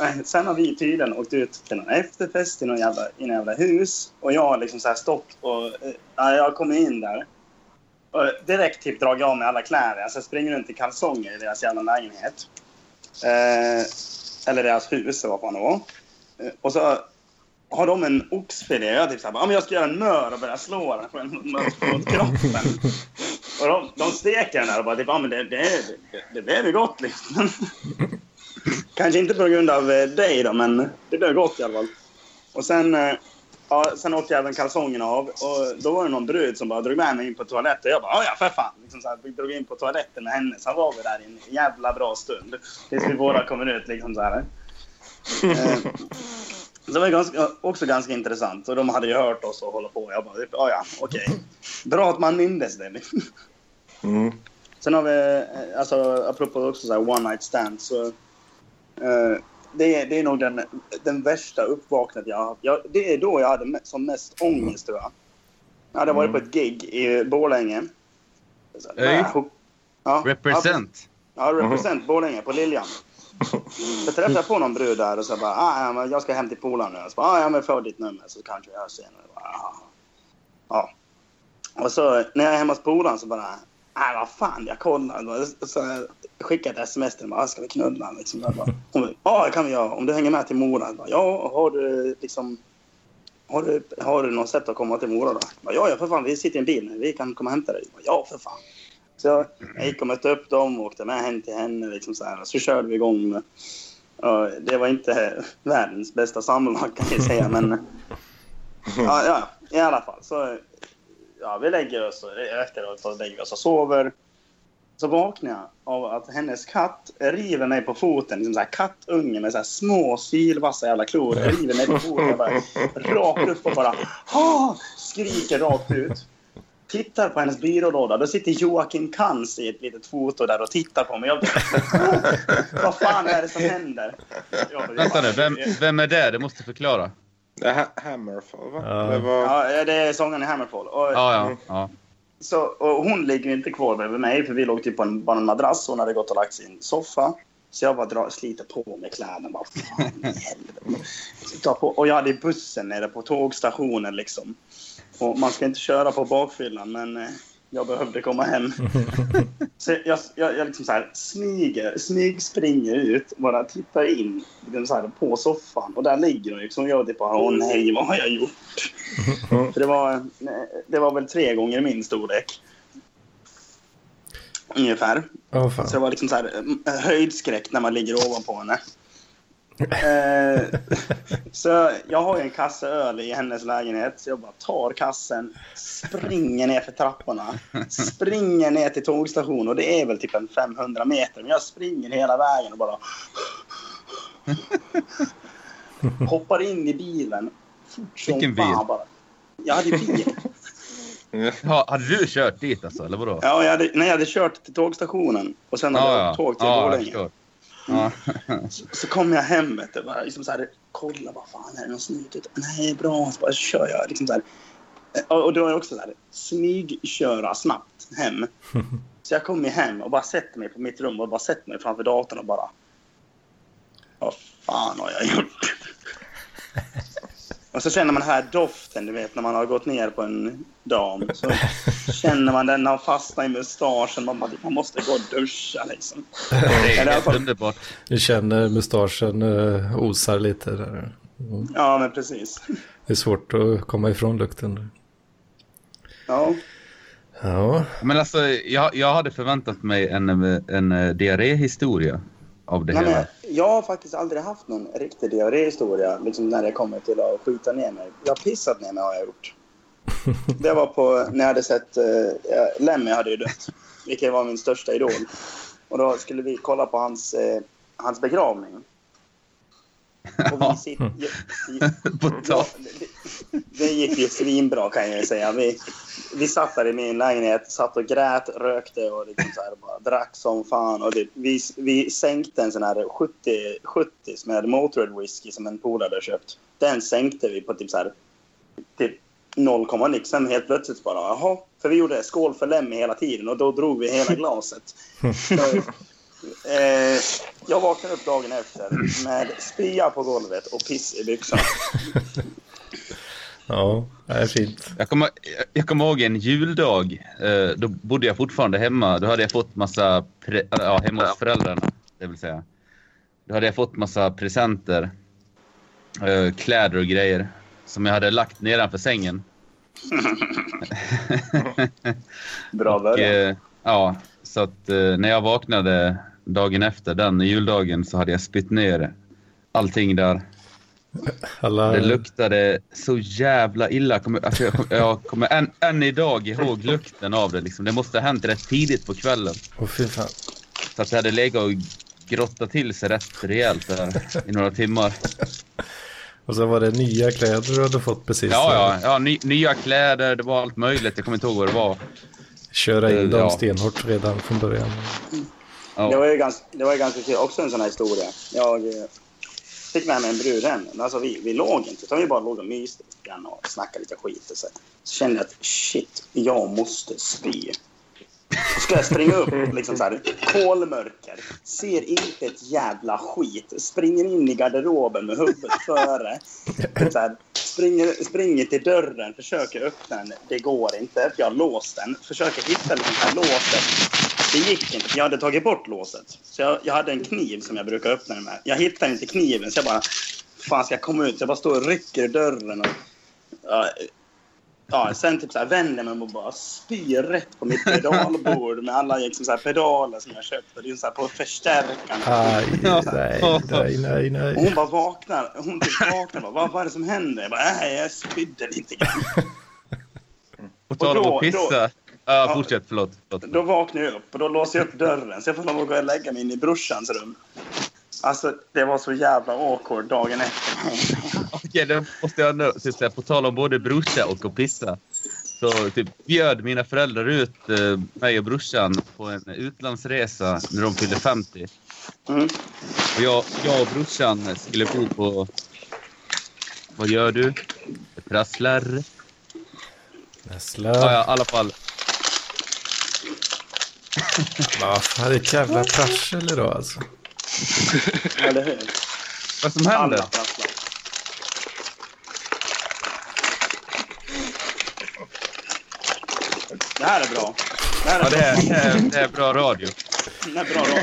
Eh, Sen har vi tydligen åkt ut till någon efterfest i någon jävla, i någon jävla hus. Och jag har liksom så här stått och... eh, Ja, jag har kommit in där. Och direkt typ dragit av mig alla kläder. Alltså jag springer runt i kalsonger i deras jävla lägenhet. Eh, eller deras hus, eller vad fan det var. Eh, och så har de en oxfilé. Jag typ såhär, ja men jag ska göra en mör och börja slå den mot, en, mot kroppen. Och de, de steker den där och bara typ, ja men det, det, det, det blev ju gott liksom. Kanske inte på grund av eh, dig då, men det blev gott i alla fall. Och sen, eh, ja, sen åkte även kalsongerna av och då var det någon brud som bara drog med mig in på toaletten. Jag bara, "Ja, ja för fan. Liksom så här, vi drog in på toaletten med henne. Sen var vi där i en jävla bra stund. Tills vi båda kommer ut liksom så här. Eh, så det var ganska, också ganska intressant. Och de hade ju hört oss och hålla på. Jag bara, typ, ja ja, okej. Bra att man mindes det. Mm. Sen har vi, eh, alltså apropå också så här one night stand så... eh, det, är, det är nog den, den värsta uppvaknandet jag har haft. Det är då jag hade som mest ångest tror jag. Jag hade varit på ett gig i Borlänge. Så, Öj. Ja, Represent. Ja, represent Borlänge på Liljan. Jag träffade på någon brud där och så bara, ah, ja, men jag ska hem till polaren nu. Så bara, ah, ja men får ditt nummer så kanske jag hörs senare. Jag Bara, "Ah." ja. Och så när jag är hemma hos polaren så bara, nej vad fan jag kollar. Så jag skickade ett sms till henne, ah, ska vi knulla liksom. Jag bara, Hon bara, ja det kan vi göra om du hänger med till Mora. Jag Bara, ja, har du liksom har du, har du något sätt att komma till Mora då? Jag Bara, ja, ja, för fan, vi sitter i en bil nu. Vi kan komma och hämta dig. Jag Bara, ja, för fan. Så jag, gick och mötte upp dem och åkte med hem till henne. Liksom så, här. så körde vi igång. Med, och det var inte världens bästa samlag kan jag säga, men... [LAUGHS] Ja, ja, i alla fall. Så, ja, vi lägger oss och efteråt så lägger oss och sover. Så vaknar jag av att hennes katt river mig på foten. Liksom så här kattunge med så här små sylvassa jävla klor. River mig på foten. Jag bara, [LAUGHS] rakt upp och bara skriker rakt ut. Tittar på hennes byrålåda. Då sitter Joakim Kans i ett litet foto där och tittar på mig. Jag bara, Vad fan är det som händer? Jag bara, Vänta nu, vem, vem är det? Du måste förklara. Det är Ha- Hammerfall va? Ja. Det var... Ja, det är sången i Hammerfall. Och, Ja, ja. ja. Så, och hon ligger inte kvar bredvid mig för vi låg typ på en, bara en madrass. Hon hade gått och lagt en soffa. Så jag bara drar, sliter på med kläderna. Bara, fan i helvete. På, och jag hade bussen nere på tågstationen liksom. Och man ska inte köra på bakfyllan men eh, jag behövde komma hem. [LAUGHS] Så jag, jag, jag liksom så här smyger, smygspringer ut bara tittar in liksom så här, på soffan. Och där ligger hon liksom. Och jag typ bara, åh nej, vad har jag gjort? [LAUGHS] För det var, det var väl tre gånger min storlek. Ungefär. Åh Så det var liksom så här, eh, höjdskräck när man ligger ovanpå henne. Eh, så jag har en kasse öl i hennes lägenhet. Så jag bara tar kassen, springer ner för trapporna, springer ner till tågstationen. Och det är väl typ en 500 meter. Men jag springer hela vägen och bara... Hoppar in i bilen. Fort som Vilken bil? bara. Jag hade bil. Ja, hade du kört dit alltså, eller vadå? Ja, jag hade, nej, jag hade kört till tågstationen och sen hade Ja, jag åkt tåg till jag Borlänge. Ja. [LAUGHS] Så, så kom jag hem vet du, bara, liksom så här, kolla vad fan är det något snutigt? Nej, bra. Så bara kör jag liksom så här. Och, och då är det också så här, smygköra snabbt hem. [LAUGHS] Så jag kommer hem och bara sätter mig på mitt rum och bara sätter mig framför datorn och bara... Vad fan har jag gjort? [LAUGHS] Och så känner man den här doften, du vet, när man har gått ner på en dam. Så [LAUGHS] känner man den har fastnat i mustaschen. Man, bara, man måste gå och duscha liksom. Det är helt underbart. Du känner mustaschen uh, osar lite där. Mm. Ja, men precis. [LAUGHS] Det är svårt att komma ifrån lukten. Ja. Ja, Men alltså, jag, jag hade förväntat mig en, en, en diarréhistoria. Av det Nej, hela. jag, har faktiskt aldrig haft någon riktig diarréhistoria liksom när det kommer till att skita ner mig. Jag har pissat ner mig har jag gjort. [LAUGHS] Det var på när jag hade sett... Uh, Lemmy hade ju dött, vilket var min största idol. Och då skulle vi kolla på hans, eh, hans begravning. Och vi sitter... [LAUGHS] Ja, På ja, tal- det, det gick ju svinbra kan jag ju säga. Vi, vi satt där i min lägenhet, satt och grät, rökte och liksom så här bara drack som fan. Och det, vi, vi sänkte en sån här 70, 70 med Motörhead whisky som en polare hade köpt. Den sänkte vi på typ så här typ 0, nix. Sen helt plötsligt bara, jaha. För vi gjorde skål för Lemmy hela tiden och då drog vi hela glaset. [LAUGHS] Så, eh, jag vaknade upp dagen efter med spya på golvet och piss i byxorna. Ja, det är fint. Jag kommer, jag kommer ihåg en juldag. Eh, då bodde jag fortfarande hemma. Då hade jag fått massa... Pre, ja, hemma hos föräldrarna, det vill säga. Då hade jag fått massa presenter. eh, kläder och grejer. Som jag hade lagt nedanför sängen. [LAUGHS] Bra Och, början. eh, ja, så att eh, när jag vaknade dagen efter, den juldagen, så hade jag spytt ner allting där. Alla... Det luktade så jävla illa. Kommer- Alltså jag, kom, jag kommer än, än idag ihåg lukten av det. Liksom. Det måste ha hänt rätt tidigt på kvällen. Fan. Så att det hade legat och grottat till sig rätt rejält där i några timmar. Och så var det nya kläder du hade fått precis. Ja, ja, ja ny, nya kläder, det var allt möjligt. Jag kommer inte ihåg vad det var. Köra in dem Ja. stenhårt redan från början. Det var ju ganska, det var ju ganska kul. Också en sån här historia. Jag eh, fick med mig en brud hem. Alltså vi, vi låg inte, utan vi bara låg och myste lite grann och snackade lite skit. Och så. så kände jag att shit, jag måste spy. Så ska jag springa upp, [LAUGHS] liksom så här, kolmörker, ser inte ett jävla skit, springer in i garderoben med huvudet före. Så här, springer, springer till dörren, försöker öppna den, det går inte, för jag har låst den. Försöker hitta liksom låset. Det gick inte, jag hade tagit bort låset. Så jag, jag hade en kniv som jag brukar öppna den med. Jag hittade inte kniven, så jag bara... fan ska jag komma ut? Så jag bara står och rycker i dörren. Och, ja, ja, sen typ så här vänder jag mig och bara spyr rätt på mitt pedalbord med alla liksom så här pedaler som jag köpt. Och det är så här på förstärkarna. Aj, nej, nej, nej, Och nej. hon bara vaknar. Hon typ vaknar. Bara, vad, vad är det som händer? Jag bara, nej, jag spydde lite grann. På tal om då- att pissa. Ja, fortsätt. Förlåt. förlåt. Då vaknar jag upp och då låser jag upp dörren. Så jag får lov att gå och lägga mig in i brorsans rum. Alltså, det var så jävla awkward dagen efter. [LAUGHS] Okej, det måste jag nu säga. På tal om både brorsa och att pissa. Så typ, bjöd mina föräldrar ut eh, mig och brorsan på en utlandsresa när de fyllde 50. Mm. Och jag, jag och brorsan skulle bo på... Vad gör du? Det prasslar. Näsla. Ja, ja, i alla fall. [LAUGHS] Vad fan, det är ett jävla prassel idag alltså. [LAUGHS] Eller hur? Vad som händer? Det här är bra. Det här är, Ja, det är, det är, det är bra radio. det är bra radio.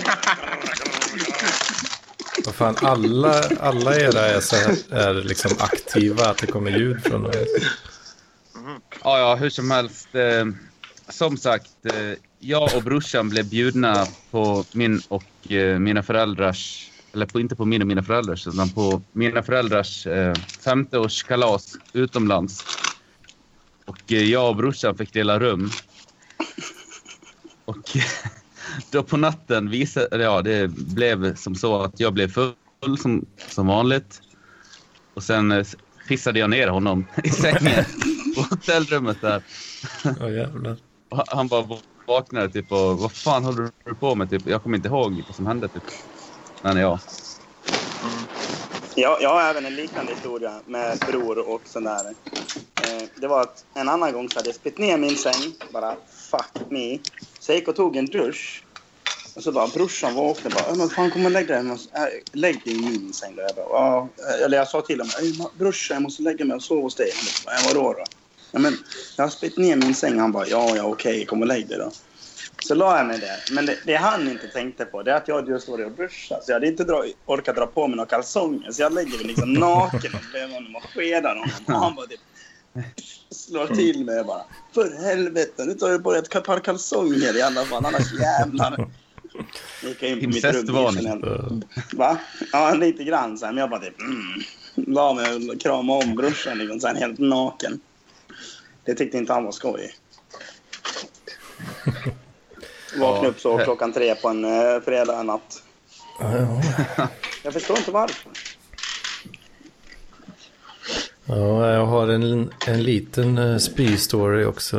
Vad fan, alla, alla era är, så här, är liksom aktiva, att det kommer ljud från dem. Ja, ja, hur som helst. Eh, som sagt, eh, jag och brorsan blev bjudna på min och eh, mina föräldrars, eller på, inte på min och mina föräldrars, utan på mina föräldrars eh, 50-årskalas utomlands. Och eh, jag och brorsan fick dela rum. Och [LAUGHS] då på natten visade, ja, det blev som så att jag blev full som, som vanligt. Och sen eh, pissade jag ner honom [LAUGHS] i sängen på hotellrummet där. Ja, jävlar. Han- bara vaknade typ och vad fan håller du på med? Typ, jag kommer inte ihåg vad som hände typ. Men ja. Jag, jag har även en liknande historia med bror och sån där. Eh, det var att en annan gång så hade jag spytt ner min säng. Bara fuck me. Så jag gick och tog en dusch. Och så bara brorsan vaknade bara. Men fan kom och lägg dig. Äh, Lägg dig i min säng. Då. Jag bara. Eh, eller jag sa till honom. Brorsan jag måste lägga mig och sova hos dig. Han bara, "Ja, vadå då? Ja, men jag har spytt ner min säng. Han bara ja ja okej kom och lägg dig då. Så la jag mig där. Men det, det han inte tänkte på det är att jag just var och duschade. Så jag hade inte dra, orkat dra på mig några kalsonger. Så jag lägger mig liksom naken och bredvid honom och skedar honom. Och han bara typ slår till mig bara För helvete, nu tar du på dig ett par kalsonger i alla fall. Annars jävlar. Gick jag in på mitt rum. Va? Ja, lite grann sen. Men jag bara typ... Mm. La mig och kramade om brorsan liksom, helt naken. Det tyckte inte han var skoj. [LAUGHS] Vaknade upp så klockan tre på en uh, fredag natt. Ja, ja. [LAUGHS] Jag förstår inte varför. ja, jag har en, en liten uh, spy-story också.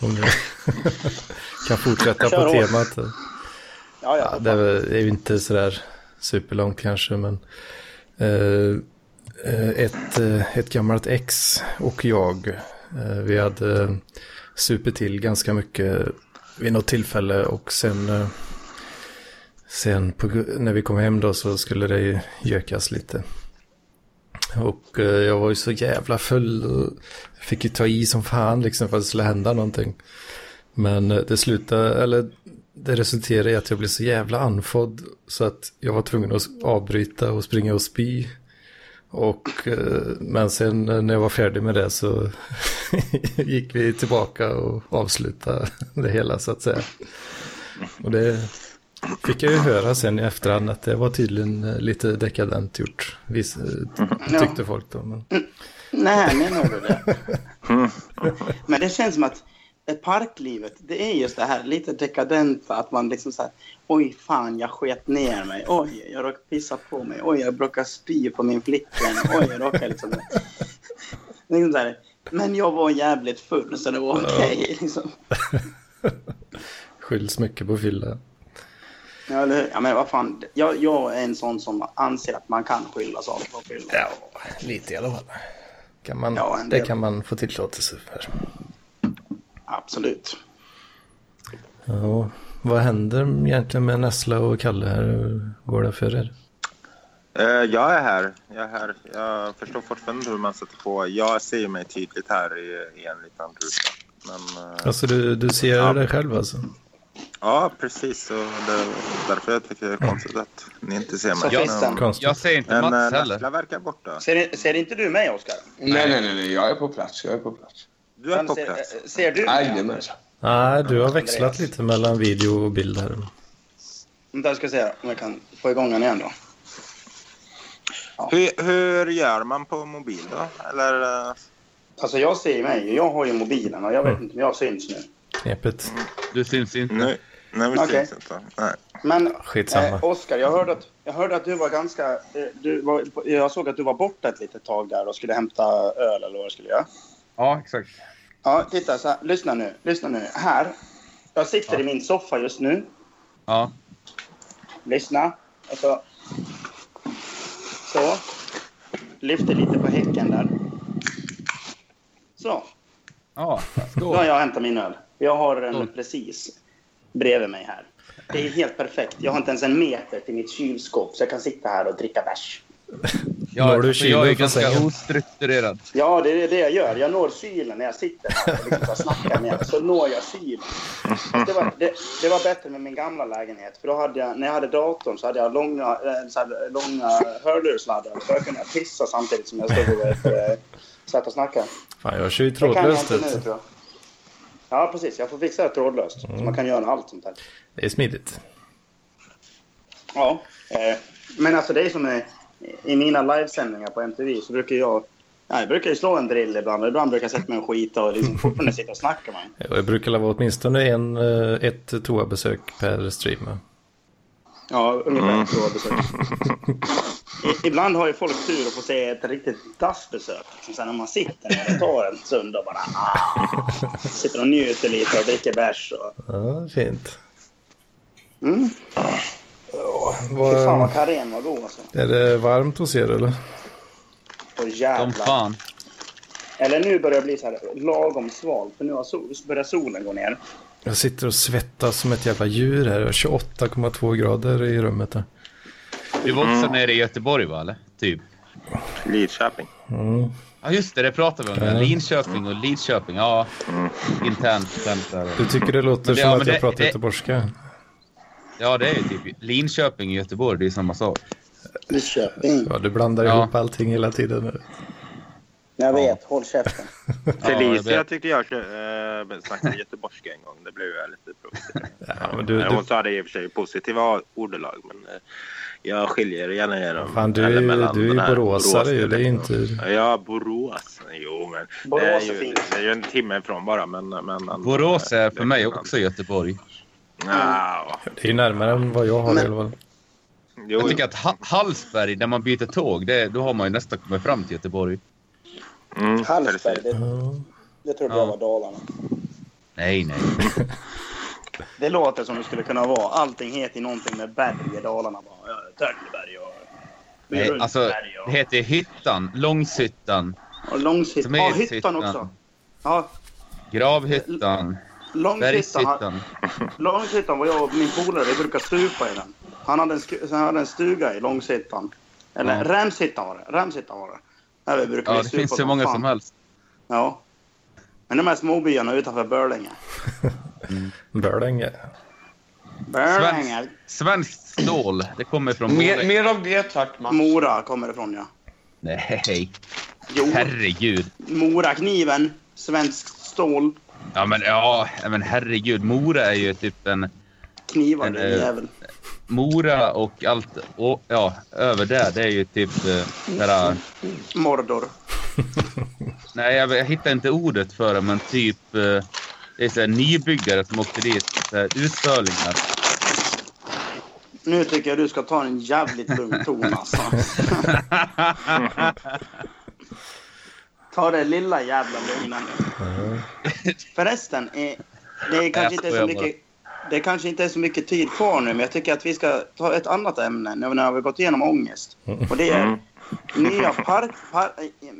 Om jag [LAUGHS] kan fortsätta på temat. Ja, Ja, ja. det är ju inte sådär superlångt kanske, men eh, eh, ett, eh, ett gammalt ex och jag, eh, Eh, vi hade eh, supit till ganska mycket vid något tillfälle och sen, eh, sen på, när vi kom hem då så skulle det gökas lite. Och jag var ju så jävla full och fick ju ta i som fan liksom för att det skulle hända någonting. Men det slutade, eller det resulterade i att jag blev så jävla andfådd så att jag var tvungen att avbryta och springa och spy. Och, eh, men sen eh, när jag var färdig med det så [LAUGHS] gick vi tillbaka och avslutade [LAUGHS] det hela så att säga. Och det fick jag ju höra sen i efterhand att det var tydligen eh, lite dekadent gjort. Vis, tyckte folk då. Men... Nej, menar du det? [LAUGHS] Men det känns som att parklivet, det är just det här lite dekadenta. Att man liksom så här, oj fan jag sket ner mig. Oj, jag råkade pissa på mig. Oj, jag råkade spy på min flickvän. Oj, jag råkade liksom... [LAUGHS] liksom så här, men jag var jävligt full så det var okej. liksom. [LAUGHS] Skylls mycket på fylla. Ja, eller hur? Ja, men vad fan. Jag, jag är en sån som anser att man kan skylla saker på fylla. Ja, lite i alla fall. Kan man, Ja, det kan man få tillåtelse för. Absolut. Ja, vad händer egentligen med Nessla och Kalle här? Hur Går det för er? Eh, jag är här. Jag är här. Jag förstår fortfarande hur man sätter på. Jag ser mig tydligt här i, i en liten ruta. Men, eh, Alltså du, du ser Ja. dig själv alltså? Ja, precis. Och det, därför jag tycker det är konstigt att ni inte ser mig. Men, Konstigt. Jag ser inte men eh, Mats heller. Nessla verkar borta. Ser, ser inte du mig, Oskar? Nej, nej, nej, nej. Jag är på plats. Jag är på plats. Du är på ser, plats. ser du? Jajamensan. Nej, du har växlat lite mellan video och bild här. Jag ska se om jag kan få igång den igen då. Hur, hur gör man på mobil då? Eller? eh, Alltså jag ser ju mig. Jag har ju mobilen och jag vet inte om jag syns nu. Knepigt. Du syns inte. Nu, nu Okej. syns inte. Nej. Men Skitsamma. eh, Oskar, jag, hörde att, jag hörde att du var ganska... Eh, du var, jag såg att du var borta ett litet tag där och skulle hämta öl eller vad du skulle göra. Ja, exakt. Ja, titta. Så här, lyssna nu. Lyssna nu. Här. Jag sitter i min soffa just nu. Ja. Lyssna. Och så... Lyfter lite på häcken där. Så. Ja, Nu har skål. jag hämtat min öl. Jag har den Skål. precis bredvid mig här. Det är helt perfekt. Jag har inte ens en meter till mitt kylskåp så jag kan sitta här och dricka bärs. [LAUGHS] Ja, Når du alltså, jag är kylen ganska sängen? ostrukturerad. Ja, det är det jag gör. Jag når kylen när jag sitter här och liksom snackar med. Så når jag kylen. Det var, det, det var bättre med min gamla lägenhet. För då hade jag, när jag hade datorn så hade jag långa, eh, så här, långa hörlurssladdar. Så jag kunde pissa samtidigt som jag stod och eh, satt och snackade. Fan, jag kör ju Det kan jag trådlöst. inte nu, tror jag. Ja, precis. Jag får fixa det trådlöst. Så man kan göra allt sånt här. Det är smidigt. Ja, eh, men alltså det är som i, mina livesändningar på MTV så brukar jag... Ja, jag brukar ju slå en drill ibland och ibland brukar jag sätta mig och skita och liksom [LAUGHS] fortfarande sitta och snacka med mig. Och Jag brukar vara åtminstone en, eh, ett toabesök per stream. Ja, ungefär så besök. I, ibland har ju folk tur att få se ett riktigt dassbesök. Liksom, sen när man sitter ner och tar en stund och bara... Ah, sitter och njuter lite och dricker bärs. Och, Ja, fint. mm. Fy fan Vad, vad Karen var god alltså. är det varmt hos er eller? Som jävlar. fan. Eller nu börjar det bli så här lagom svalt för nu har sol, börjar solen gå ner. Jag sitter och svettas som ett jävla djur här. Jag har 28,2 grader i rummet här. Du var också nere i Göteborg, va? Eller? Typ. Lidköping. Mm. Ja, just det. Det pratade vi om. Ja. Linköping och Lidköping. Ja, internt skämt där. Du tycker det låter det- som ja, att jag det- pratar det- göteborgska? Ja, det är ju typ Linköping och Göteborg. Det är samma sak. Lidköping. Ja, du blandar Ja. ihop allting hela tiden nu. Jag vet, håll käften. [LAUGHS] Ja, jag Felicia vet. tyckte jag äh, snackade göteborgska en gång. Det blev jag lite provocerad. [LAUGHS] Ja, men du, Jag du, ha det i och för sig i positiva ordalag. Men eh, jag skiljer gärna igenom. fan, du är ju du är ju boråsare ju. Det är ju inte... Ja, Borås. Jo, men det Borås är, är ju, det är ju en timme ifrån bara. Men, men, Borås är för mig också Göteborg. Ja, Det är ju närmare än vad jag har Men- i alla fall. jo, Jag tycker att ha Hallsberg, där man byter tåg, det, då har man ju nästan kommit fram till Göteborg. mm, Hallsberg, det, det trodde Ja. jag var Dalarna. Nej, nej. [LAUGHS] Det låter som det skulle kunna vara. Allting heter någonting med berg i Dalarna. Törnberg och nej alltså, och, det heter Hyttan, Långshyttan, och Långshyttan. Ja. Hyttan också. Ja, Gravhyttan, Långshyttan. [LAUGHS] Långshyttan var jag och min polare, vi brukar stupa i den. Han hade en, sku- han hade en stuga i Långshyttan. Eller Ja. Rämshyttan var det. Rämshyttan var det. Där vi brukar Ja, det finns hur många fan. som helst. Ja. Men de här småbyarna utanför Börlänge. [LAUGHS] Börlänge. Börlänge. Svenskt stål, det kommer från Mer, mer av det tack Mats. Mora kommer det ifrån ja. Nej, Jo, herregud. Morakniven. Svenskt stål. Ja, men ja, men herregud. Mora är ju typ en... Knivar, En, är eh, jävel. Mora och allt och, ja, över där, det är ju typ... eh, Där, Mordor. [LAUGHS] nej, jag, jag hittar inte ordet för det, men typ... eh, Det är så här nybyggare som åkte dit. Så här, utstölingar. Nu tycker jag du ska ta en jävligt lugn ton alltså. [LAUGHS] [LAUGHS] Ta det lilla jävla lugna nu. Förresten, det är kanske inte så mycket... Det kanske inte är så mycket tid kvar nu, men jag tycker att vi ska ta ett annat ämne nu när vi har gått igenom ångest. Och det är Mm. nya park... Par,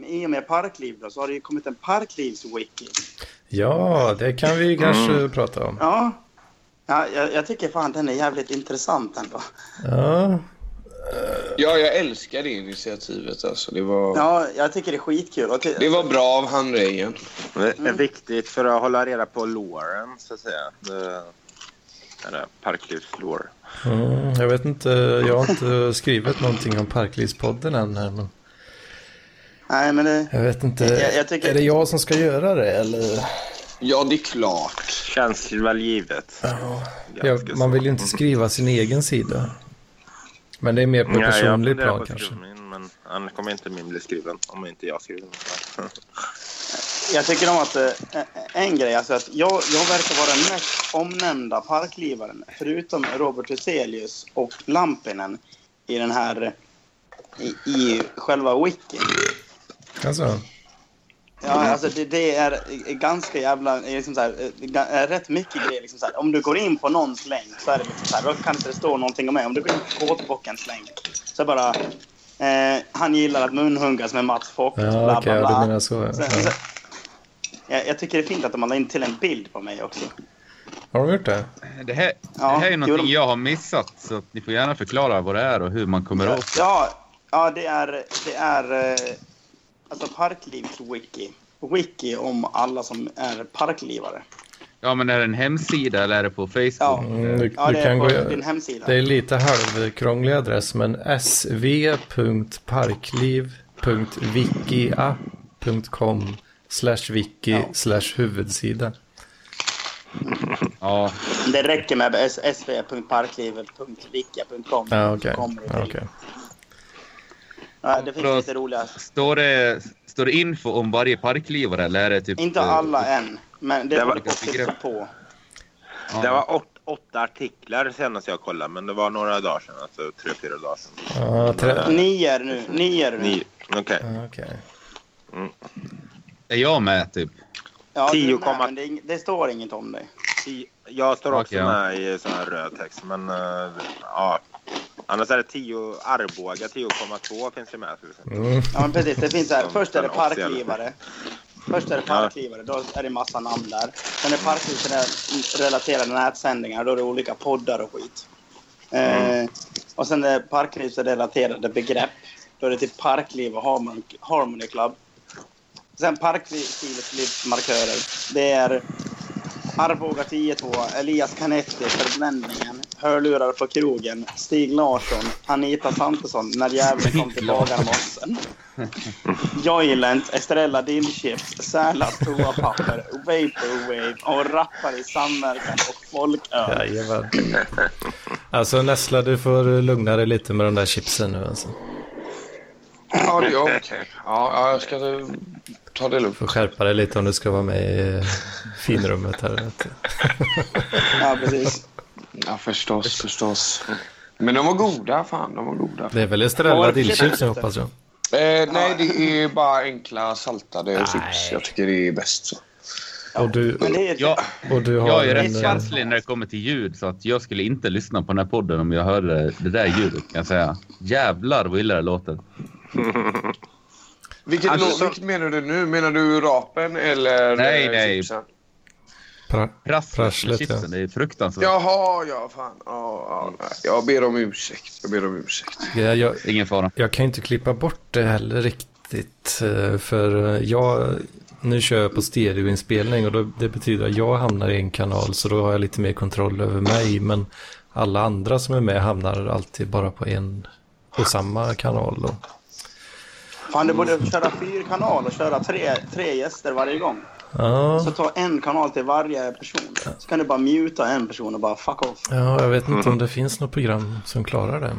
I och med parkliv då, så har det ju kommit en parklivswiki. Ja, det kan vi kanske Mm. prata om. Ja, ja jag, jag tycker fan den är jävligt intressant ändå. Ja, Ja, jag älskar det initiativet. Alltså. Det, var, Ja, jag tycker det är skitkul. Och det var bra av han Rejen. Det är viktigt för att hålla reda på loren, så att säga. Det, parklivslore. mm, jag vet inte. Jag har inte skrivit någonting om Parklivspodden än. Här, men Nej, men det... jag vet inte. Jag- jag tycker- Är det jag som ska göra det eller? Ja, det är klart. Känns väl givet. Ja, jag, man vill ju inte skriva sin egen sida. Men det är mer på Ja, jag personlig funderar på plan kanske. min, men annars kommer inte min bli skriven om inte jag skriver den. [LAUGHS] Jag tycker om att eh, en grej, alltså att jag, jag verkar vara den mest omnämnda parklivaren, förutom Robert Hyselius och Lampinen i den här, i, i själva wikien. Alltså, Ja, alltså det, det är ganska jävla, är liksom så här, eh, rätt mycket grejer. Liksom så här, om du går in på någons länk så är det liksom så här, då kanske det står någonting om mig. Om du går in på Kåtbockens länk så är bara, eh, han gillar att munhuggas med Mats Fock, ja bla okej, bla ja, bla. du menar så. Så, Ja. så, jag, jag tycker det är fint att de har lagt in till en bild på mig också. Har de gjort det? Det här, Ja, det här är någonting kul. jag har missat, så att ni får gärna förklara vad det är och hur man kommer åt det. Ja, ja det är, det är eh, alltså parklivswiki. Wiki om alla som är parklivare. Ja, men är det en hemsida eller är det på Facebook? Ja. Mm, du, Ja, du det är kan på gå, din hemsida. det är lite halvkrånglig adress, men sv.parkliv.wikia.com slash wiki Ja. slash huvudsida. Ja, Det räcker med s- sv.parklivet.wikia.com. Ja, okej. Det Ja. Ja, det finns Bra. lite roliga. står det, står det info om varje parklivare eller är det typ... Inte eh, alla än, men det Det var- att flytta på. ja. Det var åt, åtta artiklar senast jag kollade, men det var några dagar sedan. Alltså tre, fyra dagar sedan. Ja, tre... Nio är det nu. Nio är det nu. Okej. ja, okej. Är jag med typ? Ja, du är 10, med, men det, det står inget om dig. Jag står också ja. med i sån här röd text, men eh, ja. Annars är det 10 Arboga 10,2 finns det med. Mm. Ja, men precis. Det finns så här. Först är det parklivare. Först är det parklivare, då är det massa namn där. Sen är parklivsrelaterade nätsändningar, då är det olika poddar och skit. Eh, och sen är parklivsrelaterade begrepp. Då är det typ parkliv och Harmony, Harmony Club. Sen parklivsmarkörer. Det är Arboga 10-2, Elias Canetti, Förbränningen, hörlurar på krogen. Stig Larsson, Anita Svantesson, När djävulen kom till Bagarmossen. Joylent, Estrella Dillchips, Särlas toapapper, Vaporwave och rappar i samverkan och folköl. Jajamän. Alltså Nessla, du får lugna dig lite med de där chipsen nu alltså. Ja, det är okej. Ja, ja, jag ska ta det lugnt. Får skärpa dig lite om du ska vara med i eh, finrummet här. Ja, precis. Ja, förstås, förstås. Men de var goda, fan. De var goda. Det är väl Estrella dillchips hoppas jag. Eh, nej, det är bara enkla saltade Nej. chips. Jag tycker det är bäst så. Och du, Jag, och du har jag är rätt eh, känslig när det kommer till ljud så att jag skulle inte lyssna på den här podden om jag hörde det där ljudet kan jag säga. Jävlar vad illa det låter. Vilket, Alltså, vilket menar du nu? Menar du rapen eller Nej, eh, nej. chipsen? Pra, Prasslet ja. det är fruktansvärt. Jaha, ja fan. Ja, ja, nej. Jag ber om ursäkt. Jag ber om ursäkt. jag, jag, Ingen fara. jag kan ju inte klippa bort det heller riktigt. eh, För eh, jag, nu kör jag på stereoinspelning och då, det betyder att jag hamnar i en kanal så då har jag lite mer kontroll över mig. Men alla andra som är med hamnar alltid bara på en och samma kanal. Då. Fan, du borde köra fyrkanal och köra tre, tre gäster varje gång. Ja, Så ta en kanal till varje person. Så kan du bara muta en person och bara fuck off. ja, jag vet inte om det finns något program som klarar det.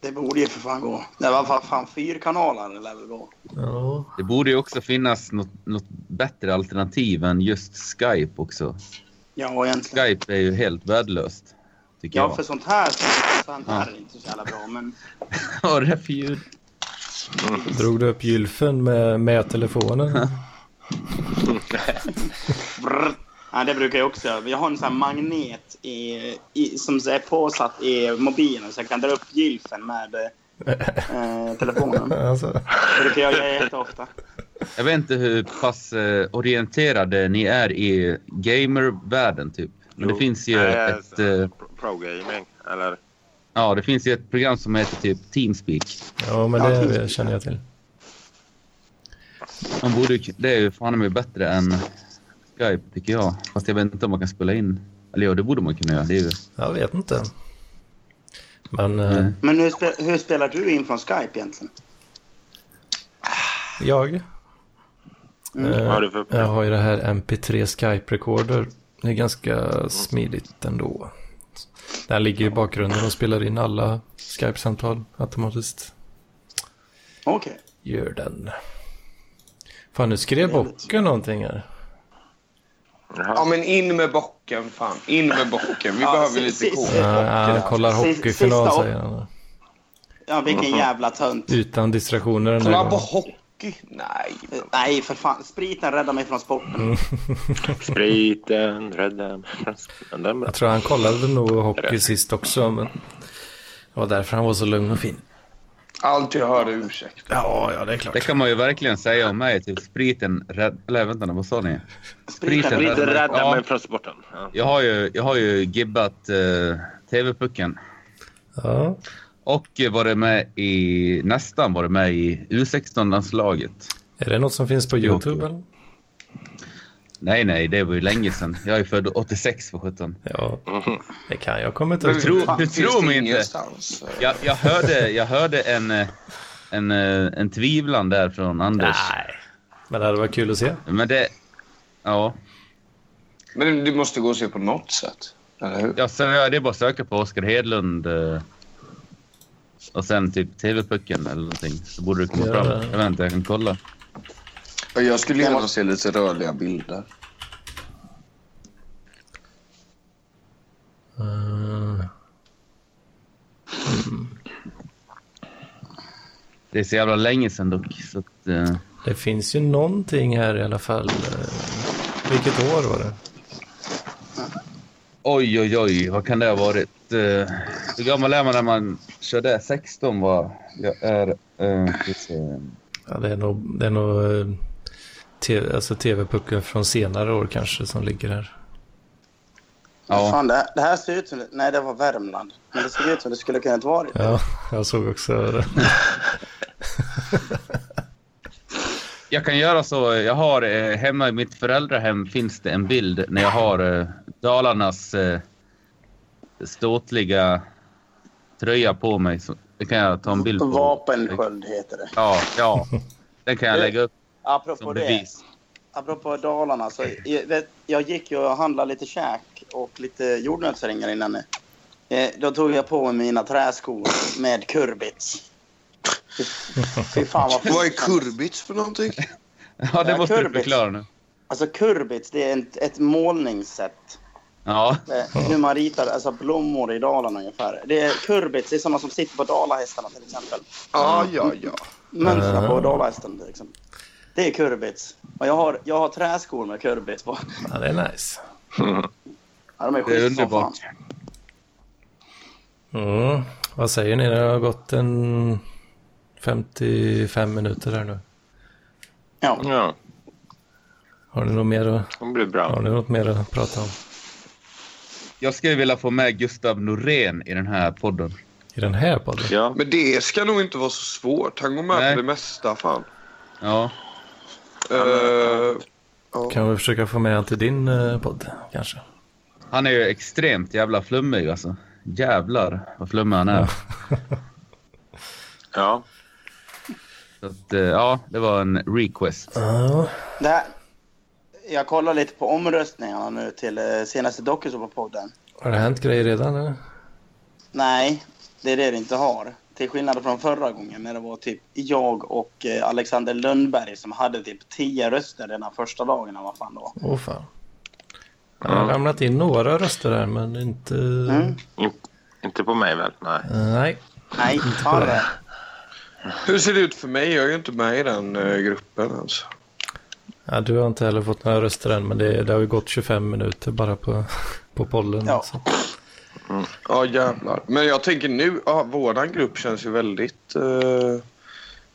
Det borde ju för fan gå. Det var fan, fan fyrkanaler det lär väl gå. Ja, Det borde ju också finnas något, något bättre alternativ än just Skype också. Ja, egentligen. Skype är ju helt värdelöst. Tycker Ja, jag. för sånt här, sånt här är inte så jävla bra. Men [LAUGHS] Vad är det för ljud? drog du upp gylfen med, med telefonen? [LAUGHS] [LAUGHS] ja, det brukar jag också göra. Jag har en sån här magnet i, i, som är påsatt i mobilen så jag kan dra upp gylfen med eh, telefonen. [LAUGHS] alltså, Det brukar jag göra jätteofta. Jag vet inte hur pass eh, orienterade ni är i gamervärlden typ. Men det Jo. finns ju Nej, ett... Eh, Pro gaming, eller? ja, det finns ju ett program som heter typ Teamspeak. ja, men det känner jag till. Man borde, det är ju fan mig bättre än Skype tycker jag. Fast jag vet inte om man kan spela in. Eller ja, det borde man kunna göra. Det är ju... Jag vet inte. Men eh, Mm. Men hur, spe, hur spelar du in från Skype egentligen? jag, Mm. eh, jag har ju det här MP3 Skype Recorder. Det är ganska smidigt ändå. Den ligger i bakgrunden och spelar in alla Skype-samtal automatiskt. Okej. Gör den. Fan, nu skrev bocken någonting här. Ja, men in med bocken, fan. In med bocken. Vi Ja, behöver lite kol. Ja, han kollar hockeyfinal sista- säger han. Ja, vilken jävla tönt. Utan distraktioner den här Kolla på hockey. Nej. Eh, Nej, för fan. Spriten räddar mig från sporten. Spriten, rädda Men den Jag tror han kollade nog hockey sist också. Men det var därför han var så lugn och fin. Allt jag hör är ursäkt. Ja, ja det är klart. Det kan man ju verkligen säga om mig. Typ spriten rädd... Eller vänta nu, vad sa ni? Spriten Spriten räddar mig. rädda Ja. mig från sporten. Ja. Jag har ju, jag har ju gibbat eh, TV-pucken. Ja, Och varit med i, nästan varit med i U16-landslaget. är det något som finns på YouTube eller? Nej, nej, det var ju länge sedan. Jag är född 86 för 17. Ja, det kan jag komma inte ihåg. tror- fan, du tror mig inte. Jag, jag, hörde, jag hörde en, eh, en, eh, en tvivlan där från Anders. Nej, men det hade varit kul att se. Men det... Ja, Men det måste gå att se på något sätt. Eller hur? ja, så det är bara att söka på Oskar Hedlund eh, och sen typ TV-pucken eller någonting. Så borde det komma Ja. fram. Jag vet inte, jag kan kolla. Jag skulle gärna se lite rörliga bilder. Det är så jävla länge sedan dock. Så att, eh, det finns ju någonting här i alla fall. Eh, Vilket år var det? oj, oj, oj. Vad kan det ha varit? Eh, hur gammal är man när man körde? 16 var jag. är... Se. Ja, det är nog, det är nog TV, alltså tv-pucken från senare år kanske som ligger här. Ja. Fan, det, det här ser ut som... Nej, det var Värmland. Men det ser ut som det skulle kunnat vara. Ja, jag såg också det. [LAUGHS] Jag kan göra så. Jag har eh, hemma i mitt föräldrahem finns det en bild när jag har eh, Dalarnas eh, ståtliga tröja på mig. Så det kan jag ta en bild på. Vapensköld heter det. Ja, ja. Den kan jag lägga upp Apropå som det, apropå Dalarna, så jag, vet, jag gick ju och handlade lite käk och lite jordnötsringar innan. Eh, då tog jag på mig mina träskor med kurbits. Fy, fan vad fint. Vad är kurbits för någonting? [LAUGHS] Ja, det måste du kurbits. förklara nu. Alltså kurbits, det är ett, ett målningssätt. Ja, Eh, hur man ritar alltså blommor i Dalarna ungefär. Det är kurbits, det är sådana som sitter på dalahästarna till exempel. Ja, ja, ja. Mönstren på Ah. dalahästen till exempel. Det är kurbits. Och jag har, jag har träskor med kurbits på. Ja, det är nice. [LAUGHS] Ja, de är det är underbart. fan. Mm. Vad säger ni? Det har gått en 55 minuter här nu. Ja. Ja, Har ni något mer att, det blir bra. har ni något mer att prata om Jag skulle vilja få med Gustav Norén i den här podden. i den här podden? Ja, Men det ska nog inte vara så svårt. Han går med Nej. på det mesta, fan. Ja, Eh, Kan vi försöka få med han till din eh, podd kanske? han är ju extremt jävla flummig alltså. Jävlar vad flummig han är. [LAUGHS] ja. Så att, eh, ja, det var en request. Ja. Det här, jag kollar lite på omröstningarna nu till senaste dokusåpapodden. Har det hänt grejer redan? Eller? Nej, det är det det inte har. Till skillnad från förra gången när det var typ jag och eh, Alexander Lundberg som hade typ 10 röster den här första dagen. Vad fan det var. Åh fan. Det har ramlat in några röster där men inte... Mm. In, inte på mig väl? Nej. Nej. Nej, fan det. hur ser det ut för mig? Jag är ju inte med i den eh, gruppen alltså. Ja, du har inte heller fått några röster än men det, det har ju gått 25 minuter bara på, [LAUGHS] på pollen. Ja. Så. Ja, jävlar. Men jag tänker nu, ja, våran grupp känns ju väldigt... eh,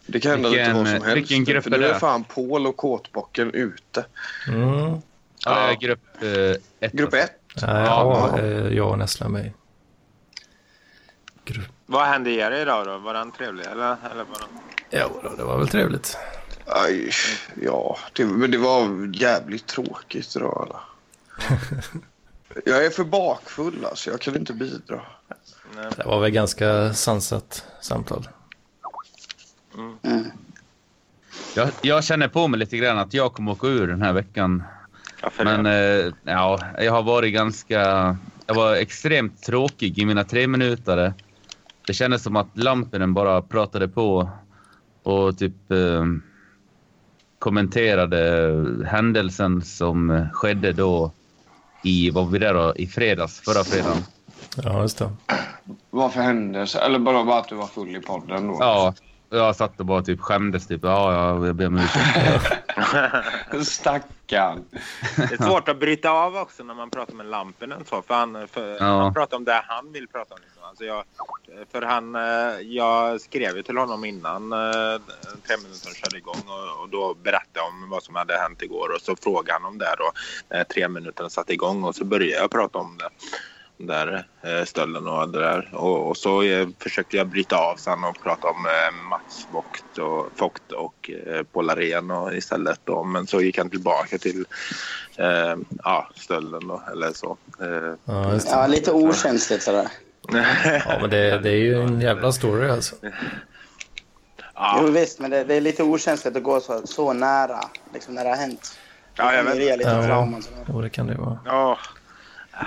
det kan hända lite Vilken- vad som helst. vilken grupp för är nu är det? fan Paul och Kåtbocken ute. Mm. Ja, det är grupp eh, ett. Grupp ett. Ja, ja, eh, jag och Nessla med. Grupp. Vad hände er idag då? Var den trevlig eller? eller var den... Ja, då, det var väl trevligt. Aj, ja, det, men det var jävligt tråkigt idag. Alla. [LAUGHS] Jag är för bakfull alltså, jag kan inte bidra. Det var väl ganska sansat samtal. Mm. Jag, jag känner på mig lite grann att jag kommer åka ur den här veckan. Ja, Men eh, ja, jag har varit ganska... Jag var extremt tråkig i mina tre minuter. Det kändes som att Lampinen bara pratade på och typ eh, kommenterade händelsen som skedde då i, vad var vi där då, i fredags, förra fredagen. Ja, just det. Varför hände så? Eller bara, bara att du var full i podden då? Ja, jag satt och bara typ skämdes typ. Ja, ja, jag ber om ursäkt. [LAUGHS] Stackarn. Det är svårt att bryta av också när man pratar med Lampinen så. För han, för Ja. han pratar om det han vill prata om. Liksom. Alltså jag, för han, eh, jag skrev ju till honom innan eh, tre minuter körde igång och, och då berättade jag om vad som hade hänt igår och så frågade han om det då när tre minuter satte igång och så började jag prata om det. Den där eh, stölden och det där. Och, och så eh, försökte jag bryta av sen och prata om eh, Mats Vogt och, Vogt och eh, Polaren och istället. Då. Men så gick han tillbaka till eh, ja, stölden då, eller så. Ja, det. Ja, lite okänsligt sådär. Ja, men det, det är ju en jävla story alltså. ja, Jo visst, men det, det är lite okänsligt att gå så, så nära, liksom när det har hänt. ja, jag det vet inte. lite Ja. trauman. det kan det vara. Ja,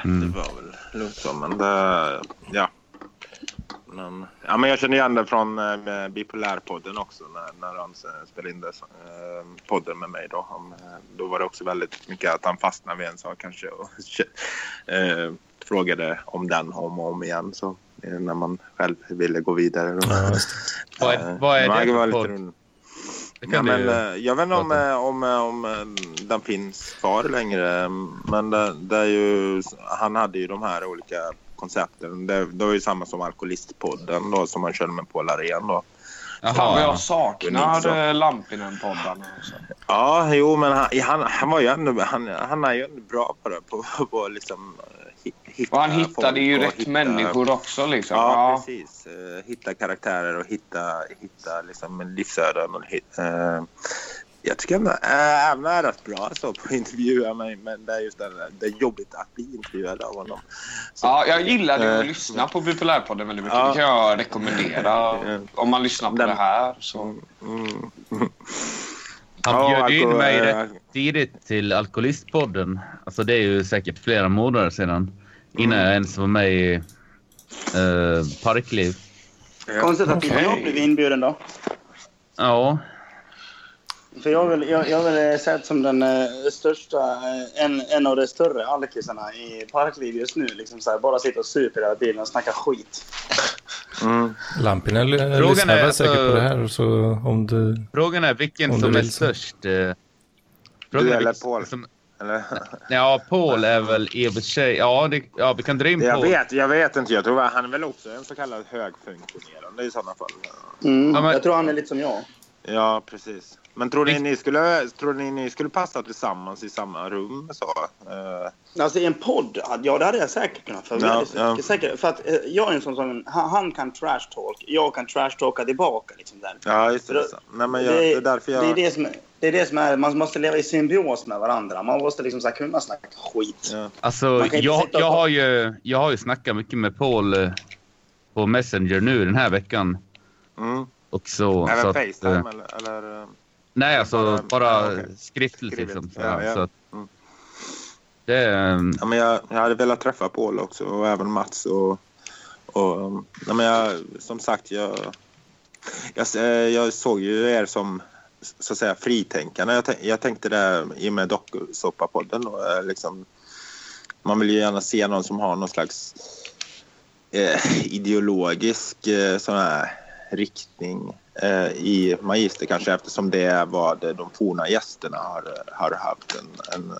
Mm. det var väl lugnt så, men det, ja. Men, ja, men jag känner igen det från eh, Bipolärpodden också när, när han spelade in det, eh, podden med mig. Då. Han, eh, då var det också väldigt mycket att han fastnade vid en sak kanske och [LAUGHS] eh, frågade om den om och om igen. Så, eh, när man själv ville gå vidare. Då. Vad är- vad är det var för lite podd? Ja, men, eh, jag vet inte om, om, eh, om eh, den finns kvar längre. Men det, det är ju, han hade ju de här olika koncepten. Det, det var ju samma som Alkoholistpodden då, som han körde med Paul Arén. Då. Fan vad Jaha, jag saknar Lampinen-poddarna. Ja, jo, men han, han, han var ju ändå, han, han är ju ändå bra på det. På, på liksom, eh, hi- hitta Och han hittade ju rätt hitta- människor också liksom. Ja, Ja, precis. Eh, hitta karaktärer och hitta, hitta liksom livsöden. Och hit, eh, Jag tycker ändå äh, Ävna är rätt bra så på att intervjua mig men det är just det, det är jobbigt att bli intervjuad av honom. Så, Ja, jag gillade att Eh, lyssna på Bipolärpodden väldigt mycket. Ja. Det kan jag rekommendera. Eh, Om man lyssnar på Den- det här så... mm. Han Ja, bjöd ju in alko- mig eh, rätt tidigt till Alkoholistpodden. Alltså det är ju säkert flera månader sedan. Innan jag ens var med i uh, Parkliv. Konstigt att inte jag blev inbjuden då. Ja, För jag vill, jag, jag vill sett som den eh, största, eh, en, en av de större alkisarna i parkliv just nu. Liksom så här, bara sitta och super hela tiden och snacka skit. Mm. Lampinen Frågan lyssnar är väl säkert alltså- på det här. Så om du... frågan är vilken Om som är störst. eh, Du eller Paul? Som, Eller? ja, Paul är väl i och för sig... Ja, det, ja vi kan dra in Jag Paul. vet, jag vet inte. Jag tror att han är väl också en så kallad högfunktionerande i sådana fall. Mm. Ja, men- Jag tror han är lite som jag. Ja, precis. Men tror ni ni skulle, tror ni, ni skulle passa tillsammans i samma rum? Så? Eh, Alltså i en podd, ja det hade jag säkert kunnat. För, väldigt ja. Säkert, för att eh, jag är en sån som, han, han kan trash talk, jag kan trash talka tillbaka. Liksom där. ja, just det. Så. Nej, men jag, det är därför jag... det, är det, som, är- det är det som är, man måste leva i symbios med varandra. Man måste liksom så här kunna snacka skit. Ja. Alltså, Man kan inte jag, och- jag, har ju, jag har ju snackat mycket med Paul eh, på Messenger nu den här veckan. Mm. Och så, Även så att, Facetime eh, eller? eller Nej, alltså Bara- okej. skriftligt liksom. Så, Ja, ja. så att, Mm. det eh, ja, men jag, jag hade velat träffa Paul också och även Mats. Och, och, ja, men jag, som sagt, jag, jag, eh, jag såg ju er som så att säga fritänkande. Jag, jag tänkte det i och med dokusåpapodden. och, eh, Liksom, man vill ju gärna se någon som har någon slags eh, ideologisk eh, sån här riktning i Magister kanske eftersom det är vad de forna gästerna har, har haft en, en,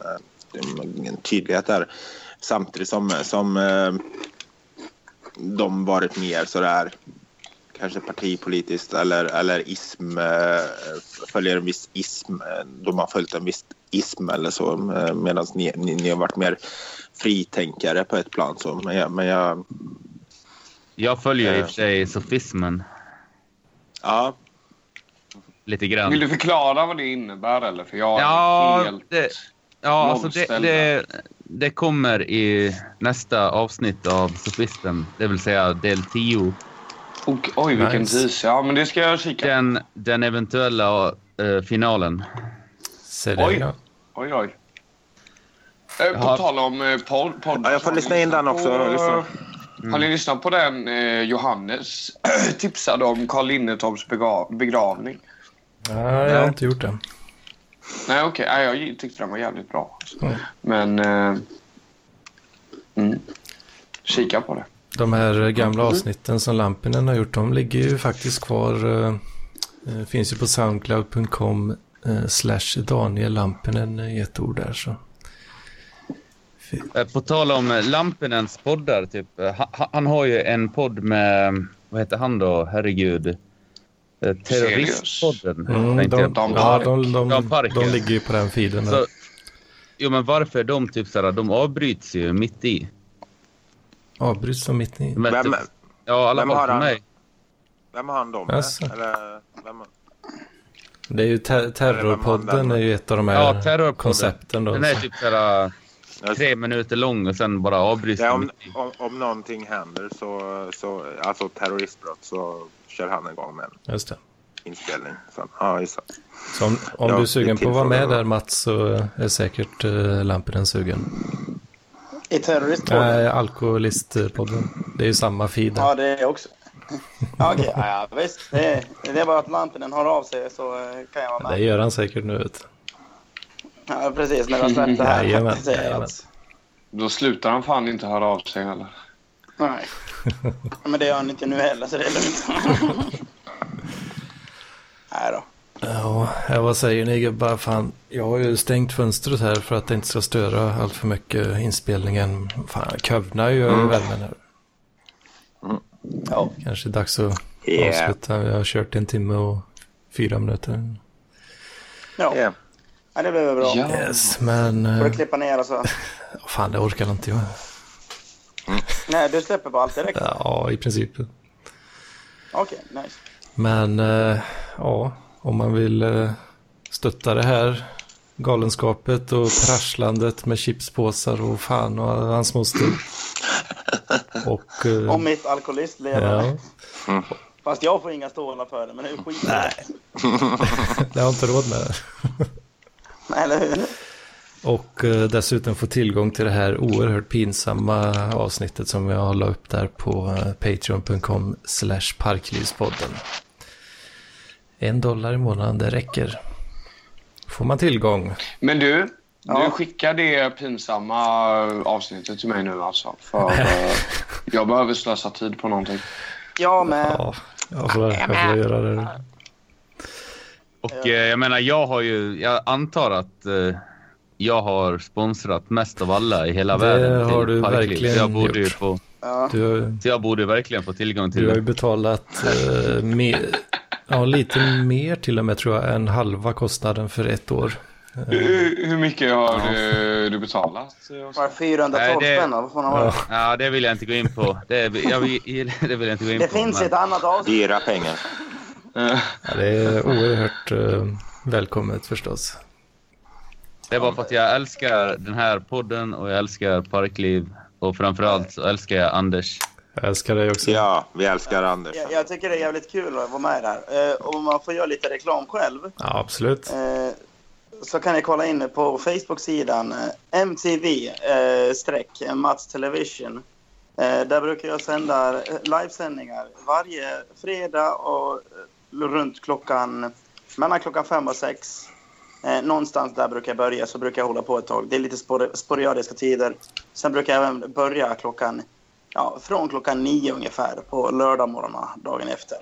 en, en tydlighet där. Samtidigt som, som eh, de varit mer sådär kanske partipolitiskt eller, eller ism, eh, följer en viss ism. eh, De har följt en viss ism eller så eh, medan ni, ni, ni har varit mer fritänkare på ett plan. Så, men jag, men jag Jag följer i Eh. och för sig sofismen ja, lite grann. Vill du förklara vad det innebär eller? För jag är Ja, helt... det, ja alltså det, det, det kommer i nästa avsnitt av Sofisten, det vill säga del 10. Och, oj, vilken Nice. tease. Ja, men det ska jag kika. Den, den eventuella eh, finalen. Oj. Ja. Oj, oj. Eh, på Ja. tal om eh, podd. podd Ja, jag får har lyssna in den också, På, lyssna. Har ni lyssnat på den eh, Johannes [CLEARS THROAT] tipsade om Carl Linnetorps begravning? Nej, jag har inte gjort det. Nej, okej. Nej, jag tyckte den var jävligt bra. Mm. Men... Eh, mm. Kika på det. De här gamla avsnitten som Lampinen har gjort, de ligger ju faktiskt kvar. eh, eh, finns ju på soundcloud.com eh, slash Daniel Lampinen i ett ord där. Så. Eh, På tal om eh, Lampinens poddar, typ. eh, ha- Han har ju en podd med, vad heter han då? Herregud. Terroristpodden. Mm, de, på. ja, de, de, Dan de ligger ju på den feeden. Så, jo, men varför de typ såhär, de avbryts ju mitt i. Avbryts de mitt i. Är Vem- typ, ja, i alla vem har han? mig. vem har han dem med? Jaså. Eller, vem, Det är ju ter Terrorpodden är ju ett av de här Ja, koncepten. Då. Den är typ såhär tre minuter lång och sen bara avbryts ja, om, om, om någonting händer, så, så, alltså terroristbrott, så kör han igång med en Just det. inspelning. Så, ja, just det. Så om, om Ja, du är sugen det på att vara med där Mats så är säkert uh, Lampinen sugen. I terroristpodden? Nej, Alkoholistpodden. Det är ju samma feed. Ja, det är också. Ja, Okej, ja, ja, visst. Det är, det är bara att Lampinen har av sig så eh, kan jag vara Det med. gör han säkert nu. Vet du. Ja, precis, när jag släppt det här. Jajamän, jag jajamän. alltså. Då slutar han fan inte höra av sig heller. Nej. Men det gör han inte nu heller, så det är lugnt. [LAUGHS] Nej då. Ja, vad säger ni gubbar? Fan, jag har ju stängt fönstret här för att det inte ska störa allt för mycket inspelningen. Fan, kövnar ju över värmen här. Ja. Kanske dags att Yeah. avsluta. Vi har kört en timme och fyra minuter. Ja. Yeah. Ja, det väl bra. Ja. Yes, men... Får du eh, klippa ner och så. [LAUGHS] Fan, det orkar inte jag. Nej, du släpper bara allt direkt? Ja, i princip. Okej, nice. Men, eh, ja, om man vill eh, stötta det här galenskapet och prasslandet med chipspåsar och fan och hans moster. [LAUGHS] Och... eh, Om mitt alkoholistlevande. ja, Fast jag får inga stålar för det, men det är skit. Nej. [LAUGHS] jag har inte råd med det. [LAUGHS] eller hur? Och eh, dessutom få tillgång till det här oerhört pinsamma avsnittet som jag la upp där på eh, patreon.com slash parklivspodden. En dollar i månaden, det räcker. Får man tillgång. Men du, Ja. du skickar det pinsamma avsnittet till mig nu alltså. För [LAUGHS] eh, jag behöver slösa tid på någonting. Jag med. Ja, jag får, jag får göra det. Och eh, jag menar, jag har ju, jag antar att eh, jag har sponsrat mest av alla i hela Det världen. har till du Parkliv. verkligen Så jag borde ju gjort. få, Ja. Du, har- så jag borde verkligen få tillgång till du har ju det. betalat eh, mer, ja, lite mer till och med tror jag än halva kostnaden för ett år. Hur, hur mycket har du, du betalat? Var det 412 Nej, det- spänn? Vad får man vara? Ja, det vill jag inte gå in på. Det, jag, vill- det vill jag inte gå in Det på. finns men- ett annat avsnitt. Dyra pengar. Eh, Ja, det är oerhört eh, välkommet förstås. Det är bara för att jag älskar den här podden och jag älskar Parkliv. Och framförallt så älskar jag Anders. Jag älskar dig också. Ja, vi älskar Anders. Jag, jag tycker det är jävligt kul att vara med där. Eh, och om man får göra lite reklam själv Ja, absolut. eh, så kan ni kolla in på Facebook-sidan eh, MTV eh, streck Mats Television. Eh, där brukar jag sända eh, livesändningar varje fredag och eh, runt klockan mellan klockan fem och sex. Eh, någonstans där brukar jag börja, så brukar jag hålla på ett tag. Det är lite spor- sporadiska tider. Sen brukar jag även börja klockan, ja, från klockan nio ungefär på lördagmorgnarna dagen efter.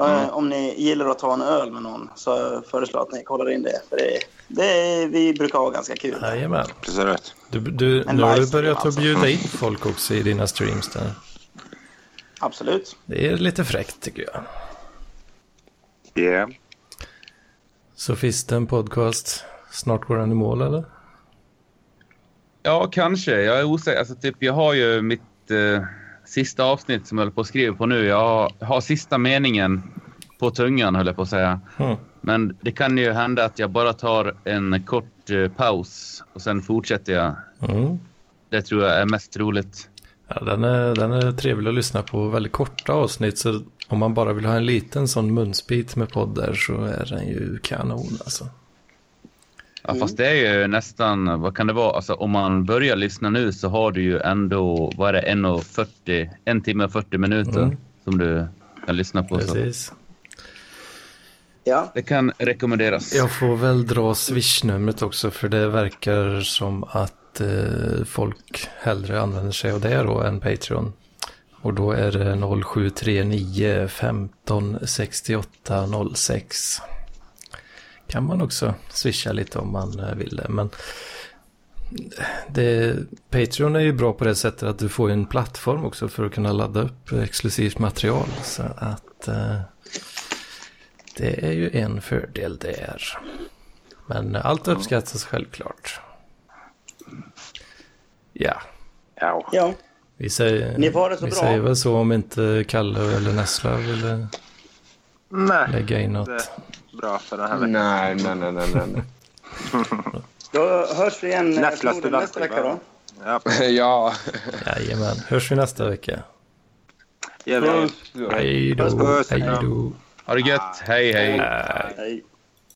Eh, Om ni gillar att ta en öl med någon så föreslår jag att ni kollar in det. För det, det vi brukar ha ganska kul. Jajamän. Precis rätt. Du, du, En nu har du börjat att alltså. bjuda in folk också i dina streams där. Absolut. Det är lite fräckt tycker jag. Yeah. Sofisten podcast. Snart går den i mål eller? Ja, kanske. Jag är osäker. Alltså, typ, jag har ju mitt eh, sista avsnitt som jag håller på att skriva på nu. Jag har, har sista meningen på tungan, höll jag på att säga. Mm. Men det kan ju hända att jag bara tar en kort eh, paus och sen fortsätter jag. Mm. Det tror jag är mest troligt. Ja, den, är, den är trevlig att lyssna på. Väldigt korta avsnitt. Så om man bara vill ha en liten sån munsbit med poddar så är den ju kanon alltså. Ja, fast det är ju nästan, vad kan det vara? Alltså, om man börjar lyssna nu så har du ju ändå, vad är det, 1.40, en timme och 40 minuter Mm. som du kan lyssna på. Så. Precis. Ja. Det kan rekommenderas. Jag får väl dra swishnumret också för det verkar som att eh, folk hellre använder sig av det då än Patreon. Och då är det 0739 15 68 06. Kan man också swisha lite om man eh, vill det. Men det, Patreon är ju bra på det sättet att du får en plattform också för att kunna ladda upp exklusivt material. Så att eh, det är ju en fördel där. Men allt uppskattas självklart. Ja, Ja. ja. Vi säger, Ni får det så vi bra. säger väl så om inte Kalle eller Nessla vill Nej, lägga in något. det är bra för den här veckan. nej, nej, nej, nej, nej. [LAUGHS] Då hörs vi igen eh, Nästa vecka då. Ja, [LAUGHS] ja. Jajamän, hörs vi nästa vecka. gör vi. Hej då, hej då. Ha det gött. Hej, hej. Hej.